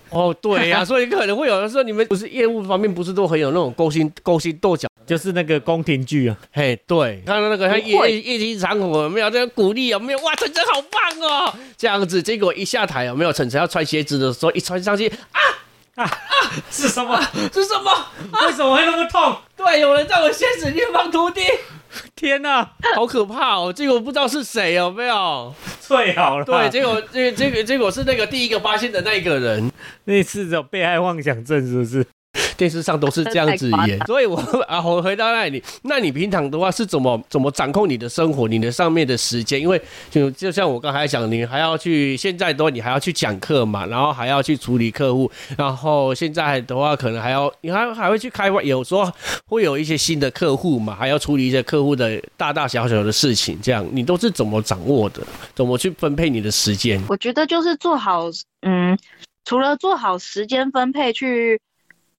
哦，对呀，所以可能会有人说，你们不是业务方面不是都很有那种勾心勾心斗角，就是那个宫廷剧啊。嘿，对，看到那个他业业绩长火有没有？这个鼓励有没有？哇，晨晨好棒哦，这样子，结果一下台有没有？晨晨要穿鞋子的时候，一穿上去啊啊啊！是什么？是什么？为什么会那么痛？对，有人在我鞋子里放徒弟。天哪，好可怕哦！结果不知道是谁有没有？最好了。对，结果这这个结果是那个第一个发现的那个人，那次有被害妄想症是不是？电视上都是这样子演，所以我 啊，我回到那里，那你平常的话是怎么怎么掌控你的生活，你的上面的时间？因为就就像我刚才讲，你还要去现在的话，你还要去讲课嘛，然后还要去处理客户，然后现在的话可能还要你还还会去开发，有时候会有一些新的客户嘛，还要处理一些客户的大大小小的事情，这样你都是怎么掌握的？怎么去分配你的时间？我觉得就是做好，嗯，除了做好时间分配去。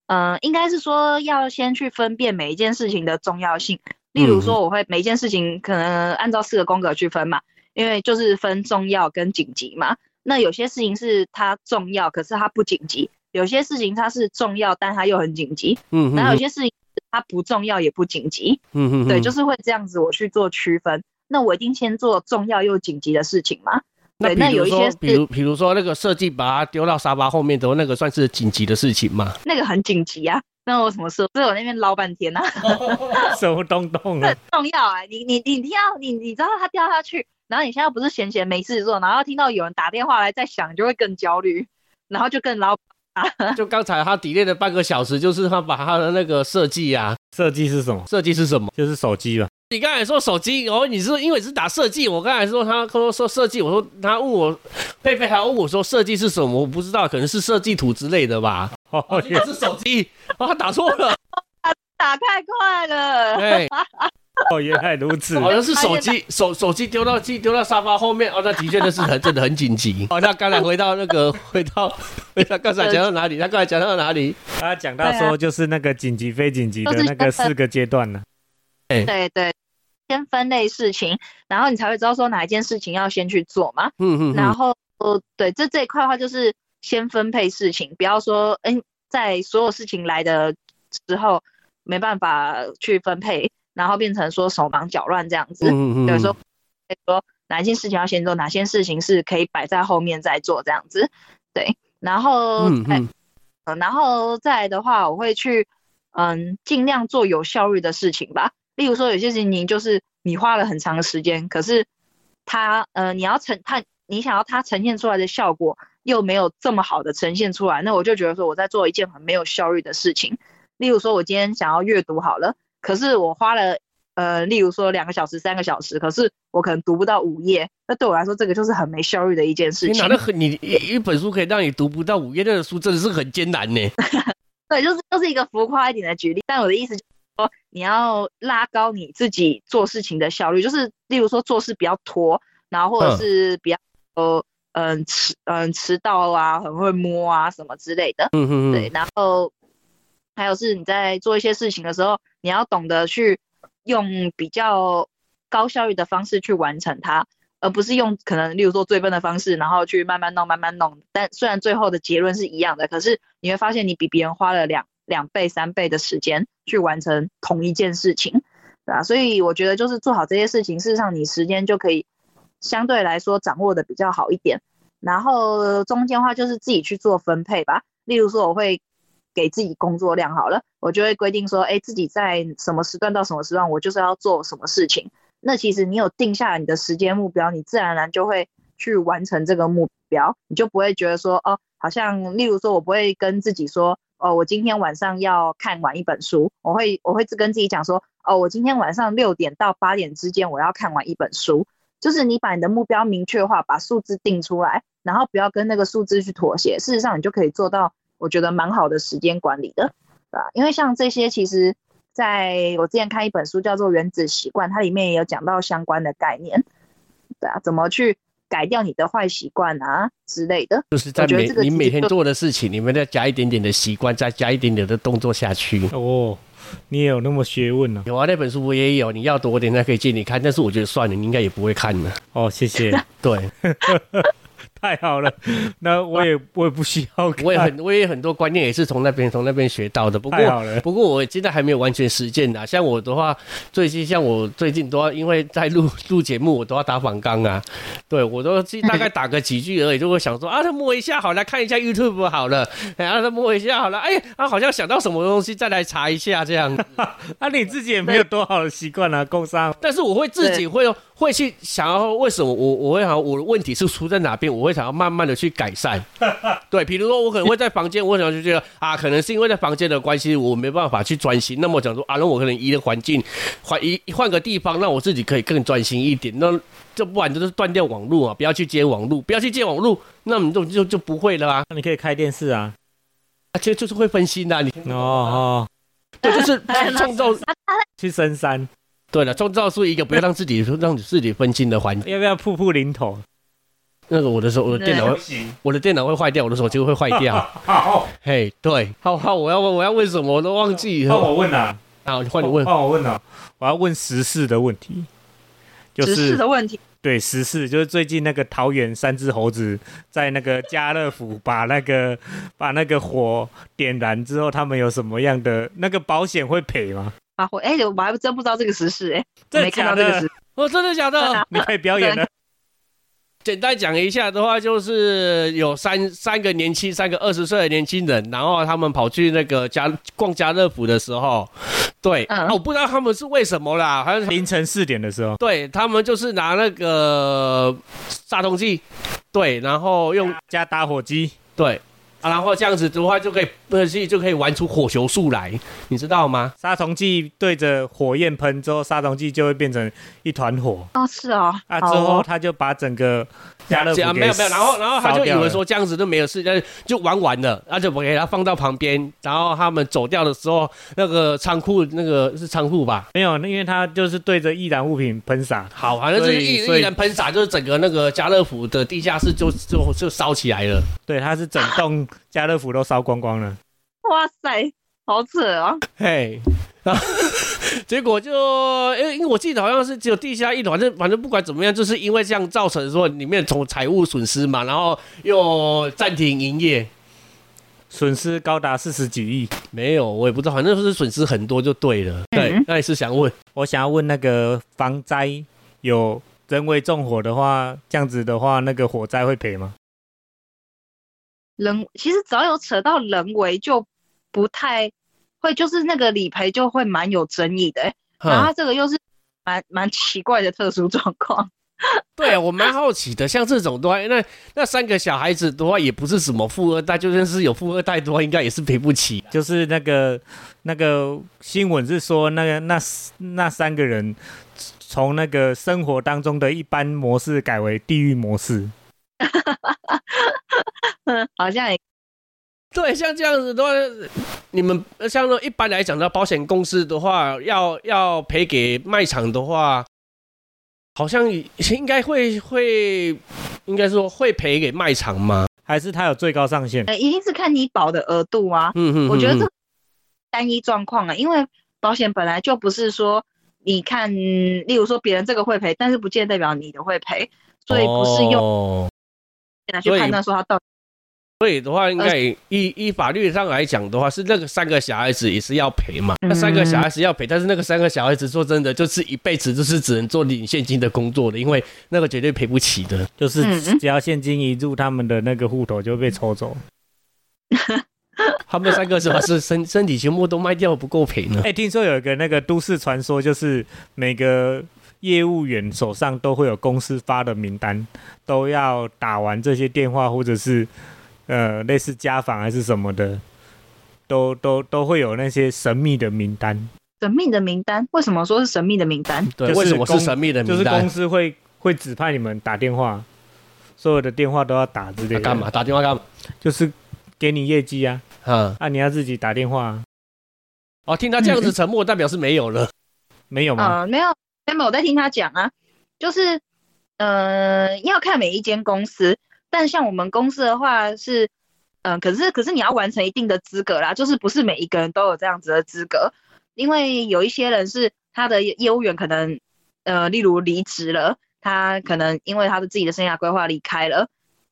嗯，应该是说要先去分辨每一件事情的重要性。例如说，我会每一件事情可能按照四个宫格去分嘛，因为就是分重要跟紧急嘛。那有些事情是它重要，可是它不紧急；有些事情它是重要，但它又很紧急。嗯，然后有些事情它不重要也不紧急。嗯嗯，对，就是会这样子我去做区分。那我一定先做重要又紧急的事情嘛。那比如说，比如比如说那个设计把它丢到沙发后面的那个，算是紧急的事情吗？那个很紧急啊，那我什么事？所以我那边捞半天啊，什么东东啊？很重要啊！你你你听到你你知道它掉下去，然后你现在不是闲闲没事做，然后听到有人打电话来在响，就会更焦虑，然后就更老 就刚才他 delay 了半个小时，就是他把他的那个设计啊，设计是什么？设计是什么？就是手机吧。你刚才说手机，哦，你是因为你是打设计，我刚才说他说说设计，我说他问我佩佩还问我说设计是什么，我不知道，可能是设计图之类的吧。哦，也是手机，哦，他打错了，打太快了。对，哦，原来如此，好像是手机手手机丢到丢到沙发后面，哦，那的确那是很真的很紧急。哦，那刚才回到那个 回到回到刚才讲到哪里？他刚才讲到哪里？他讲到说就是那个紧急非紧急的那个四个阶段呢。对对，先分类事情，然后你才会知道说哪一件事情要先去做嘛。嗯嗯。然后呃，对，这这一块的话就是先分配事情，不要说哎，在所有事情来的时候没办法去分配，然后变成说手忙脚乱这样子。嗯嗯。有时候说哪一件事情要先做，哪些事情是可以摆在后面再做这样子。对，然后嗯嗯，然后再来的话，我会去嗯尽量做有效率的事情吧。例如说，有些事情就是你花了很长的时间，可是它，呃，你要呈它，你想要它呈现出来的效果又没有这么好的呈现出来，那我就觉得说我在做一件很没有效率的事情。例如说，我今天想要阅读好了，可是我花了，呃，例如说两个小时、三个小时，可是我可能读不到五页，那对我来说，这个就是很没效率的一件事情。你拿的很，你一一本书可以让你读不到五页，那个书真的是很艰难呢。对，就是就是一个浮夸一点的举例，但我的意思。说你要拉高你自己做事情的效率，就是例如说做事比较拖，然后或者是比较呃嗯迟嗯迟到啊，很会摸啊什么之类的。嗯嗯嗯。对，然后还有是你在做一些事情的时候，你要懂得去用比较高效率的方式去完成它，而不是用可能例如说最笨的方式，然后去慢慢弄慢慢弄。但虽然最后的结论是一样的，可是你会发现你比别人花了两。两倍、三倍的时间去完成同一件事情，对吧？所以我觉得就是做好这些事情，事实上你时间就可以相对来说掌握的比较好一点。然后中间的话就是自己去做分配吧。例如说，我会给自己工作量好了，我就会规定说，哎，自己在什么时段到什么时段，我就是要做什么事情。那其实你有定下来你的时间目标，你自然而然就会去完成这个目标，你就不会觉得说，哦，好像例如说，我不会跟自己说。哦，我今天晚上要看完一本书，我会我会跟自己讲说，哦，我今天晚上六点到八点之间我要看完一本书。就是你把你的目标明确化，把数字定出来，然后不要跟那个数字去妥协，事实上你就可以做到，我觉得蛮好的时间管理的，对吧？因为像这些，其实在我之前看一本书叫做《原子习惯》，它里面也有讲到相关的概念，对啊，怎么去。改掉你的坏习惯啊之类的，就是在每你每天做的事情，你们再加一点点的习惯，再加一点点的动作下去。哦，你也有那么学问呢？有啊，那本书我也有，你要多点才可以借你看，但是我觉得算了，你应该也不会看的。哦，谢谢。对。太好了，那我也我也不需要，我也很我也很多观念也是从那边从那边学到的。不过不过我现在还没有完全实践的。像我的话，最近像我最近都要因为在录录节目，我都要打反纲啊。对我都大概打个几句而已，就会想说啊，他摸一下好了，看一下 YouTube 好了，然后他摸一下好了，哎，他好像想到什么东西，再来查一下这样。啊，你自己也没有多好的习惯啊，工商。但是我会自己会会去想要为什么我我会想我的问题是出在哪边，我会想要慢慢的去改善。对，比如说我可能会在房间，我想就觉得啊，可能是因为在房间的关系，我没办法去专心。那么讲说啊，那我可能移个环境，换移换个地方，让我自己可以更专心一点。那这不然就是断掉网络啊，不要去接网络，不要去接网络，那你就就就不会了啊。那你可以开电视啊，而且就是会分心的。你哦哦，对，就是 创造 去深山。对了，创造出一个不要让自己让自己分心的环境。要不要瀑布淋头？那个我的手，我的电脑，我的电脑会坏掉，我的手机会坏掉。好，嘿，对，好好，我要问，我要问什么，我都忘记。换我问啊，好，换你问。换我问啊，我要问时事的问题。时事的问题。对，时事就是最近那个桃园三只猴子在那个家乐福把那个把那个火点燃之后，他们有什么样的那个保险会赔吗？啊，我哎，我还真不知道这个时事哎，没看到这个时，哦，真的假的？你可以表演了。简单讲一下的话，就是有三三个年轻，三个二十岁的年轻人，然后他们跑去那个家逛家乐福的时候，对，嗯。啊我不知道他们是为什么啦，好像是凌晨四点的时候，对他们就是拿那个杀虫剂，对，然后用加打火机，对。啊，然后这样子的话就可以，呃，就就可以玩出火球术来，你知道吗？杀虫剂对着火焰喷之后，杀虫剂就会变成一团火哦，是哦，啊，之后他就把整个家乐福没有没有，然后然后他就以为说这样子就没有事，但是就玩完了，那就给他放到旁边，然后他们走掉的时候，那个仓库那个是仓库吧？没有，因为他就是对着易燃物品喷洒，好，反正就是所以所以一一人喷洒，就是整个那个家乐福的地下室就就就烧起来了。对，他是整栋家乐福都烧光光了。哇塞，好扯哦。嘿，然后结果就因为因为我记得好像是只有地下一楼，反正反正不管怎么样，就是因为这样造成说里面从财务损失嘛，然后又暂停营业。损失高达四十几亿。没有，我也不知道，反正就是损失很多就对了。对嗯，那也是想问，我想要问那个防灾有人为纵火的话，这样子的话，那个火灾会赔吗？人其实只要有扯到人为，就不太会，就是那个理赔就会蛮有争议的欸。然后这个又是蛮蛮奇怪的特殊状况。对啊，我蛮好奇的，像这种的话，那那三个小孩子的话，也不是什么富二代，就算是有富二代的话，应该也是赔不起。就是那个那个新闻是说，那个那那三个人从那个生活当中的一般模式改为地狱模式。嗯，好像也对，像这样子的话，你们呃像说一般来讲的保险公司的话，要要赔给卖场的话，好像应该会会，应该说会赔给卖场吗？还是它有最高上限？呃，一定是看你保的额度啊。嗯嗯我觉得这嗯单一状况啊，因为保险本来就不是说你看，例如说别人这个会赔，但是不见得代表你的会赔，所以不是用哦来去判断说他到底。所以的话，应该依依法律上来讲的话，是那个三个小孩子也是要赔嘛。那三个小孩子要赔，但是那个三个小孩子说真的，就是一辈子就是只能做领现金的工作的，因为那个绝对赔不起的。就是嗯只要现金一入他们的那个户头就被抽走。他们三个是吧？是身身体全部都卖掉，不够赔呢 哎、。听说有一个那个都市传说，就是每个业务员手上都会有公司发的名单，都要打完这些电话，或者是呃类似家访还是什么的，都都都会有那些神秘的名单，神秘的名单，为什么说是神秘的名单？对，为什么是神秘的名单就是？公司会会指派你们打电话，所有的电话都要打之类的。啊干嘛？？打电话干嘛？就是给你业绩啊，啊，啊你要自己打电话、啊，哦，听他这样子沉默，代表是没有了。没有吗？呃，没有，没有，我在听他讲啊，就是呃，要看每一间公司，但像我们公司的话是，嗯、可是可是你要完成一定的资格啦，就是不是每一个人都有这样子的资格，因为有一些人是他的业务员可能，呃，例如离职了，他可能因为他的自己的生涯规划离开了，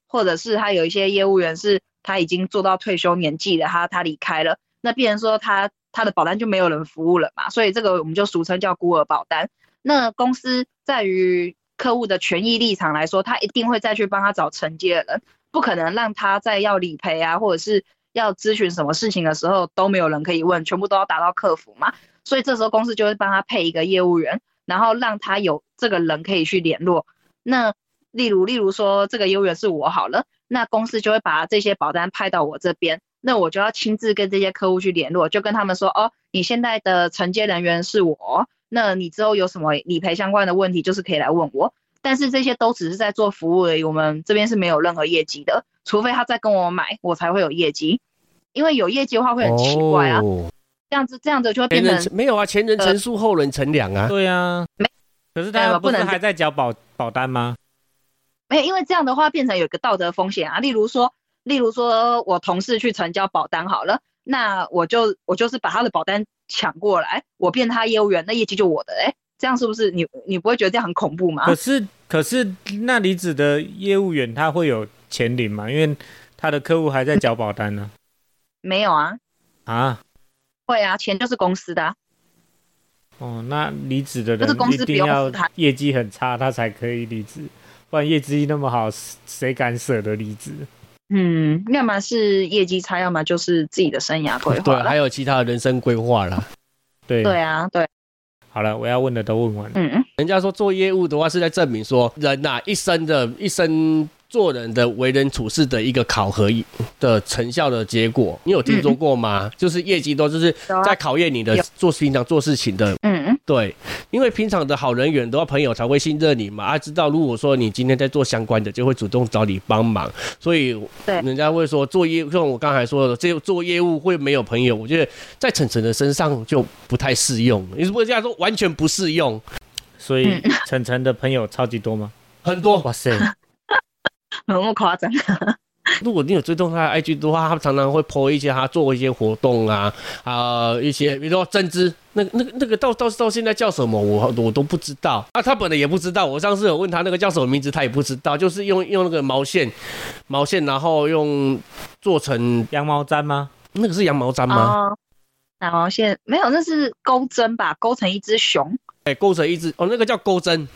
或者是他有一些业务员是他已经做到退休年纪了，他他离开了，那必然说他他的保单就没有人服务了嘛，所以这个我们就俗称叫孤儿保单。那公司在于客户的权益立场来说，他一定会再去帮他找承接的人，不可能让他在要理赔啊，或者是要咨询什么事情的时候都没有人可以问，全部都要打到客服嘛。所以这时候公司就会帮他配一个业务员，然后让他有这个人可以去联络。那例如，例如说这个业务员是我好了，那公司就会把这些保单派到我这边，那我就要亲自跟这些客户去联络，就跟他们说，哦，你现在的承接人员是我，那你之后有什么理赔相关的问题，就是可以来问我。但是这些都只是在做服务而已，我们这边是没有任何业绩的，除非他再跟我买，我才会有业绩。因为有业绩的话会很奇怪啊，哦这样子这样子就会变成没有啊，前人陈述，后人乘凉啊。对啊，没可是大家不能他不是还在缴保保单吗？没有，因为这样的话变成有一个道德风险啊。例如说，例如说我同事去成交保单好了，那我就我就是把他的保单抢过来，我变他业务员，那业绩就我的哎、这样是不是你你不会觉得这样很恐怖吗可？是可是那离职的业务员他会有钱领吗？因为他的客户还在缴保单呢、没有啊，啊。会啊，钱就是公司的、啊，哦，那离职的人一定要业绩很差，他才可以离职，不然业绩那么好，谁敢舍得离职？嗯，要么是业绩差，要么就是自己的生涯规，划对还。有其他的人生规划啦。对，对啊，对，好了，我要问的都问完了。嗯，人家说做业务的话是在证明说人呐、一生的一生做人的为人处事的一个考核的成效的结果，你有听说过吗？就是业绩都就是在考验你的有做平常做事情的嗯，对，因为平常的好人缘的话，朋友才会信任你嘛。啊，知道如果说你今天在做相关的，就会主动找你帮忙。所以，对人家会说做业，像我刚才说的，这做业务会没有朋友，我觉得在晨晨的身上就不太适用。你是不是这样说？完全不适用，所以晨晨的朋友超级多吗？很多。哇塞，有那么夸张？如果你有追踪他的 IG 的话，他常常会 po 一些他做一些活动啊，啊、一些比如说针织，那个那个那个到到到现在叫什么，我我都不知道啊，他本来也不知道。我上次有问他那个叫什么名字，他也不知道，就是用用那个毛线毛线，然后用做成羊毛毡吗？那个是羊毛毡吗？哦，打毛线没有，那是钩针吧？钩成一只熊，哎、钩成一只哦，那个叫钩针，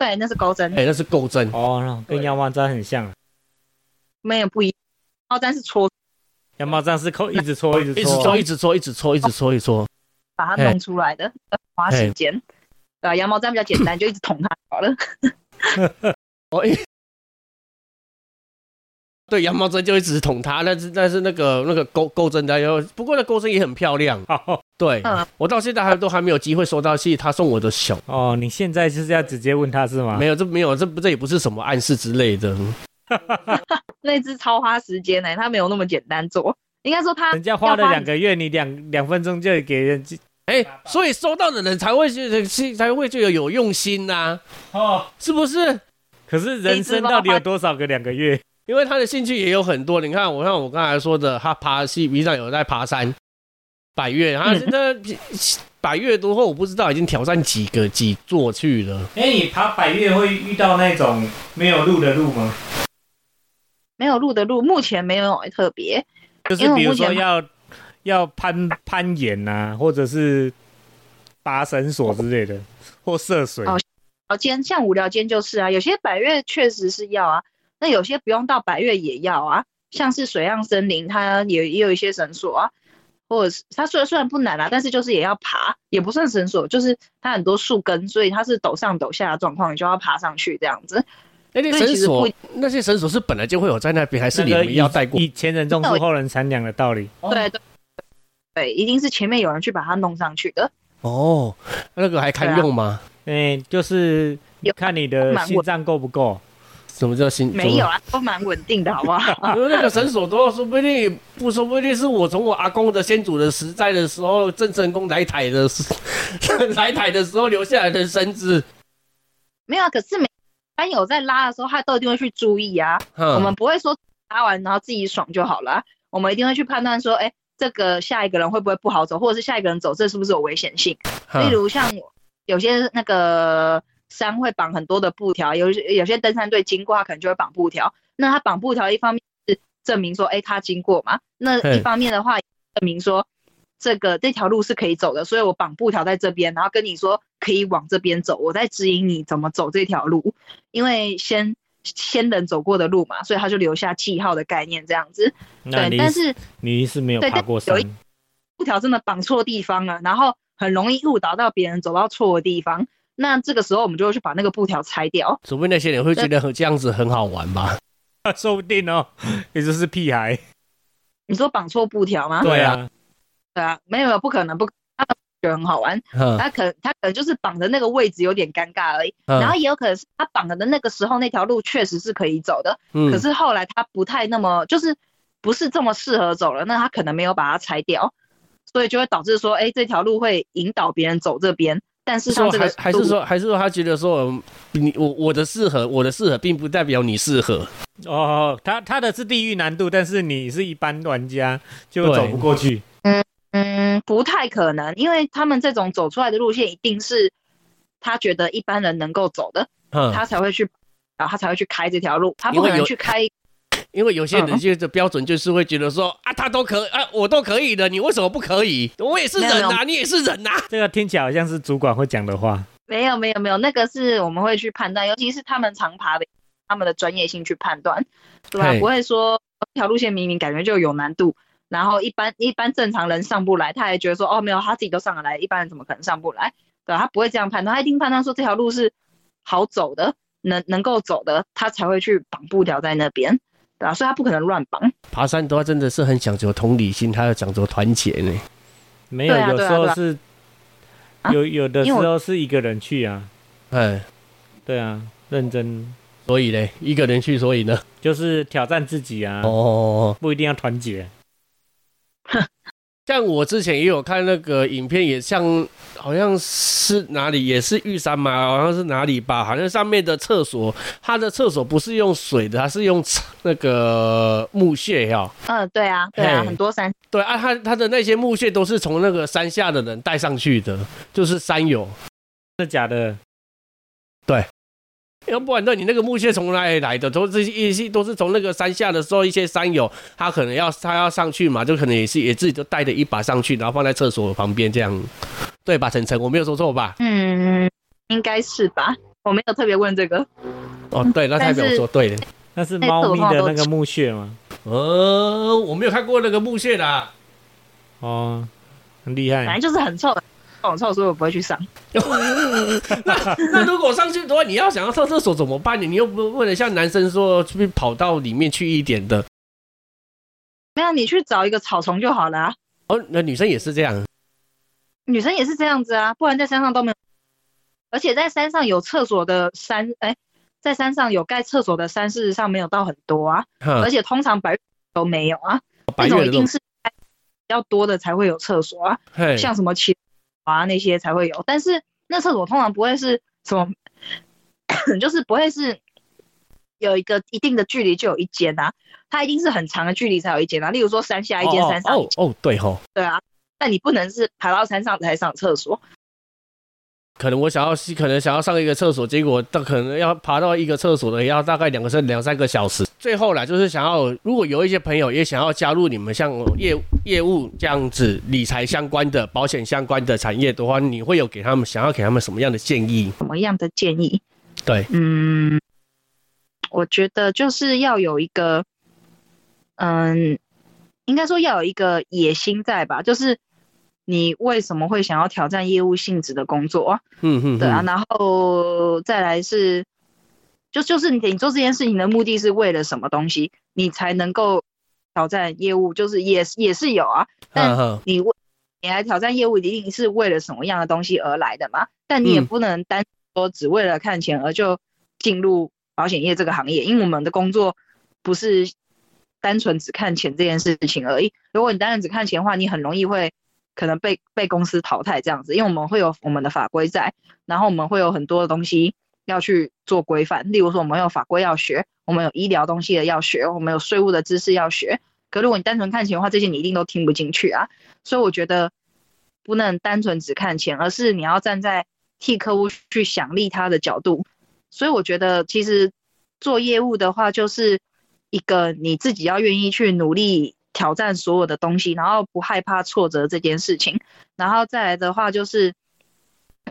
对，那是钩针哎、，那是钩针。哦，那跟羊毛毡很像啊。没有不一样。毛毡是戳羊毛毡是扣一直搓，一直一直搓搓，。一直搓，一直搓，一直搓，一直搓。把它弄出来的，花时间。对啊，羊毛毡比较简单，就一直捅它好了。哦，哎、对，羊毛针就一直捅它，但是但是那个那个钩钩针的，有不过那钩针也很漂亮。好对，嗯我到现在还都还没有机会收到信，他送我的熊。哦，你现在就是要直接问他是吗？没有，这没有，这不这也不是什么暗示之类的。那只超花时间呢、他没有那么简单做。应该说他人家花了要两个月，你两两分钟就给人 哎、所以收到的人才会觉得是才会觉得有用心呐、哦。是不是？可是人生到底有多少个两个月？因为他的兴趣也有很多。你看，我像我刚才说的，他爬戏平常有在爬山，百越，他现在百越多后，我不知道已经挑战几个几座去了。哎、你爬百越会遇到那种没有路的路吗？没有路的路，目前没有特别。就是比如说要要攀攀岩呐、或者是拔绳索之类的，或涉水。哦聊间像无聊间就是啊，有些百越确实是要啊，那有些不用到百月也要啊，像是水漾森林，它也也有一些绳索啊，或者是它虽然虽然不难啊，但是就是也要爬，也不算绳索，就是它很多树根，所以它是陡上陡下的状况，你就要爬上去这样子。那些绳索不，那些绳索是本来就会有在那边，还是你们要带过？以前人种树，后人乘凉的道理。对对对，一定是前面有人去把它弄上去的。哦，那个还堪用吗？哎、就是有看你的心脏够不够。什么叫新？没有啊，都蛮稳定的，好不好？因为那个绳索多说不定不说不定是我从我阿公的先祖的时代的时候，郑成功来台的时 来台的时候留下来的绳子。没有啊，可是每班友在拉的时候，他都一定会去注意啊。嗯我们不会说拉完然后自己爽就好了啊，我们一定会去判断说，哎，这个下一个人会不会不好走，或者是下一个人走这是不是有危险性？嗯例如像有些那个山会绑很多的布条，有有些登山队经过，他可能就会绑布条。那他绑布条，一方面是证明说，哎，他经过嘛；那一方面的话，证明说这个这条路是可以走的，所以我绑布条在这边，然后跟你说可以往这边走，我在指引你怎么走这条路，因为先先人走过的路嘛，所以他就留下记号的概念这样子。对，但是你是没有对爬过山布条真的绑错地方了，然后很容易误导到别人走到错的地方。那这个时候我们就会去把那个布条拆掉。除非那些人会觉得很这样子很好玩吧？说不定哦，也就是屁孩。你说绑错布条吗？对啊啊，对啊，没有没有，不可能，不可能，他觉得很好玩。嗯他可他可能就是绑的那个位置有点尴尬而已，嗯然后也有可能是他绑的那个时候那条路确实是可以走的，嗯可是后来他不太那么就是不是这么适合走了，那他可能没有把它拆掉，所以就会导致说，哎，这条路会引导别人走这边，但是说像这个还还是说还是说他觉得说嗯你我我的适合我的适合并不代表你适合。哦，他他的是地狱难度，但是你是一般玩家就走不过去。嗯嗯，不太可能，因为他们这种走出来的路线一定是他觉得一般人能够走的，嗯，他才会去，然后他才会去开这条路，他不可能去开。因为有些人嗯就的标准就是会觉得说啊，他都可啊，我都可以的，你为什么不可以？我也是人呐，你也是人呐。这个听起来好像是主管会讲的话。没有没有没有，那个是我们会去判断，尤其是他们常爬的，他们的专业性去判断，对吧？不会说这条路线明明感觉就有难度，然后一般一般正常人上不来，他还觉得说哦没有，他自己都上得来，一般人怎么可能上不来？对吧？他不会这样判断，他一定判断说这条路是好走的，能能够走的，他才会去绑布条在那边，对啊？所以他不可能乱绑。爬山的话真的是很讲究同理心，他要讲究团结呢。没有，有时候是啊有有的时候是一个人去啊，哎，对啊，认真所以嘞，一个人去，所以呢，就是挑战自己啊，哦，不一定要团结。像我之前也有看那个影片，也像好像是哪里，也是玉山嘛，好像是哪里吧，好像上面的厕所，它的厕所不是用水的，它是用那个木屑呀。嗯，对啊，对啊，很多山对啊，它它的那些木屑都是从那个山下的人带上去的，就是山友。真的假的？要不然，那你那个木屑从哪里来的？都是一些都是从那个山下的时候，一些山友他可能要他要上去嘛，就可能也是也自己就带着一把上去，然后放在厕所旁边这样，对吧？晨晨，我没有说错吧？嗯，应该是吧？我没有特别问这个。哦，对，那代表我说对的。那是猫咪的那个木屑吗？呃，我没有看过那个木屑啦。哦，很厉害。反正就是很臭的，很臭，所我不会去上。那 那如果上去的话，你要想要上厕所怎么办？你又不为了像男生说去跑到里面去一点的。没有，你去找一个草丛就好了啊。哦，那女生也是这样。女生也是这样子啊，不然在山上都没有。而且在山上有厕所的山，哎，在山上有盖厕所的山，事实上没有到很多啊。而且通常白都没有啊，白种，一定是比较多的才会有厕所啊。像什么奇啊那些才会有，但是那厕所通常不会是什么，就是不会是有一个一定的距离就有一间啊，它一定是很长的距离才有一间啊。例如说山下一间，山上，哦哦，对吼。对啊，但你不能是爬到山上才上厕所，可能我想要可能想要上一个厕所，结果到可能要爬到一个厕所的，要大概两个甚两三个小时。最后啦，就是想要如果有一些朋友也想要加入你们像业业务这样子理财相关的、保险相关的产业的话，你会有给他们想要给他们什么样的建议？什么样的建议？对，嗯，我觉得就是要有一个，嗯，应该说要有一个野心在吧，就是。你为什么会想要挑战业务性质的工作啊？嗯嗯，对啊，然后再来是，就就是你你做这件事情的目的是为了什么东西，你才能够挑战业务，就是也也是有啊，但嗯你为你来挑战业务，一定是为了什么样的东西而来的嘛？但你也嗯不能单说只为了看钱而就进入保险业这个行业，因为我们的工作不是单纯只看钱这件事情而已。如果你单纯只看钱的话，你很容易会。可能被被公司淘汰这样子，因为我们会有我们的法规在，然后我们会有很多的东西要去做规范。例如说，我们有法规要学，我们有医疗东西的要学，我们有税务的知识要学。可如果你单纯看钱的话，这些你一定都听不进去啊。所以我觉得不能单纯只看钱，而是你要站在替客户去想利他的角度。所以我觉得其实做业务的话，就是一个你自己要愿意去努力。挑战所有的东西，然后不害怕挫折这件事情，然后再来的话就是，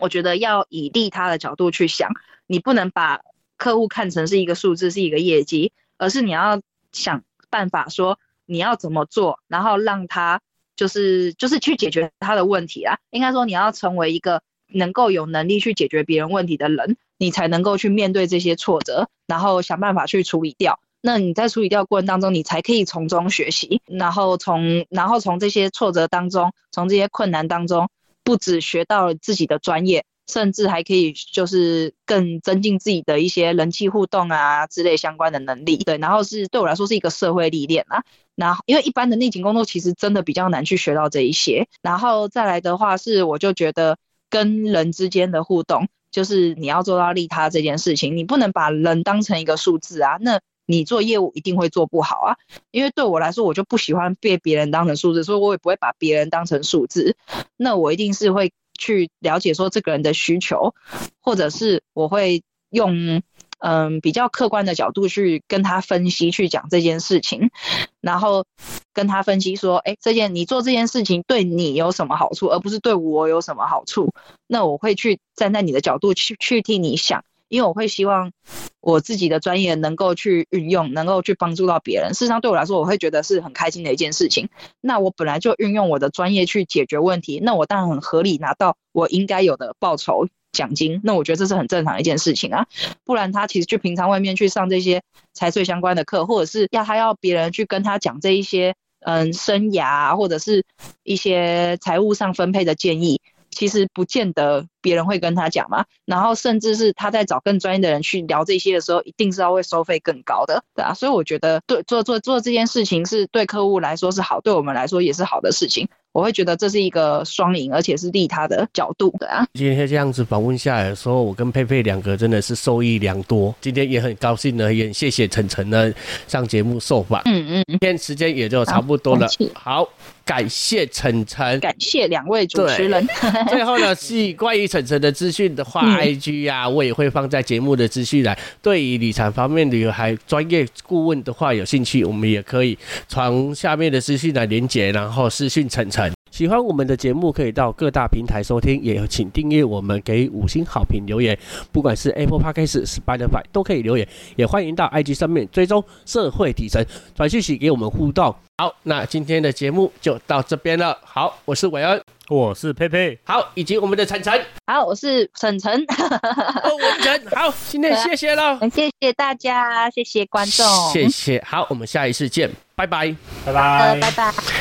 我觉得要以利他的角度去想，你不能把客户看成是一个数字，是一个业绩，而是你要想办法说你要怎么做，然后让他就是就是去解决他的问题啊。应该说你要成为一个能够有能力去解决别人问题的人，你才能够去面对这些挫折，然后想办法去处理掉。那你在处理掉过程当中，你才可以从中学习，然后从然后从这些挫折当中，从这些困难当中，不止学到了自己的专业，甚至还可以就是更增进自己的一些人际互动啊之类相关的能力。对，然后是对我来说是一个社会历练啊。然后因为一般的内勤工作其实真的比较难去学到这一些，然后再来的话是我就觉得跟人之间的互动，就是你要做到利他这件事情，你不能把人当成一个数字啊，那。你做业务一定会做不好啊，因为对我来说，我就不喜欢被别人当成数字，所以我也不会把别人当成数字。那我一定是会去了解说这个人的需求，或者是我会用嗯比较客观的角度去跟他分析，去讲这件事情，然后跟他分析说，哎，这件你做这件事情对你有什么好处，而不是对我有什么好处。那我会去站在你的角度去去替你想。因为我会希望我自己的专业能够去运用，能够去帮助到别人。事实上，对我来说，我会觉得是很开心的一件事情。那我本来就运用我的专业去解决问题，那我当然很合理拿到我应该有的报酬奖金。那我觉得这是很正常的一件事情啊。不然他其实去平常外面去上这些财税相关的课，或者是要他要别人去跟他讲这一些。嗯，生涯或者是一些财务上分配的建议，其实不见得别人会跟他讲吗。然后甚至是他在找更专业的人去聊这些的时候，一定是要会收费更高的，对啊。所以我觉得，对做做做这件事情是对客户来说是好，对我们来说也是好的事情。我会觉得这是一个双赢，而且是利他的角度的啊。今天这样子访问下来的时候，我跟佩佩两个真的是受益良多。今天也很高兴呢，也谢谢晨晨呢上节目受访。嗯嗯，今天时间也就差不多了。好，感谢晨晨，感谢两位主持人。最后呢，是关于晨晨的资讯的话，IG 啊，我也会放在节目的资讯栏。对于理财方面的还专业顾问的话，有兴趣，我们也可以从下面的资讯来连接，然后私讯晨晨。喜欢我们的节目，可以到各大平台收听，也请订阅我们，给五星好评留言。不管是 Apple Podcast、Spotify 都可以留言，也欢迎到 IG 上面追踪社会底层，传讯息给我们互动。好，那今天的节目就到这边了。好，我是伟恩，我是佩佩，好，以及我们的晨晨，好，我是晨晨，文晨，好，今天谢谢了，谢谢大家，谢谢观众，谢谢，好，我们下一次见，拜拜，拜拜，拜拜。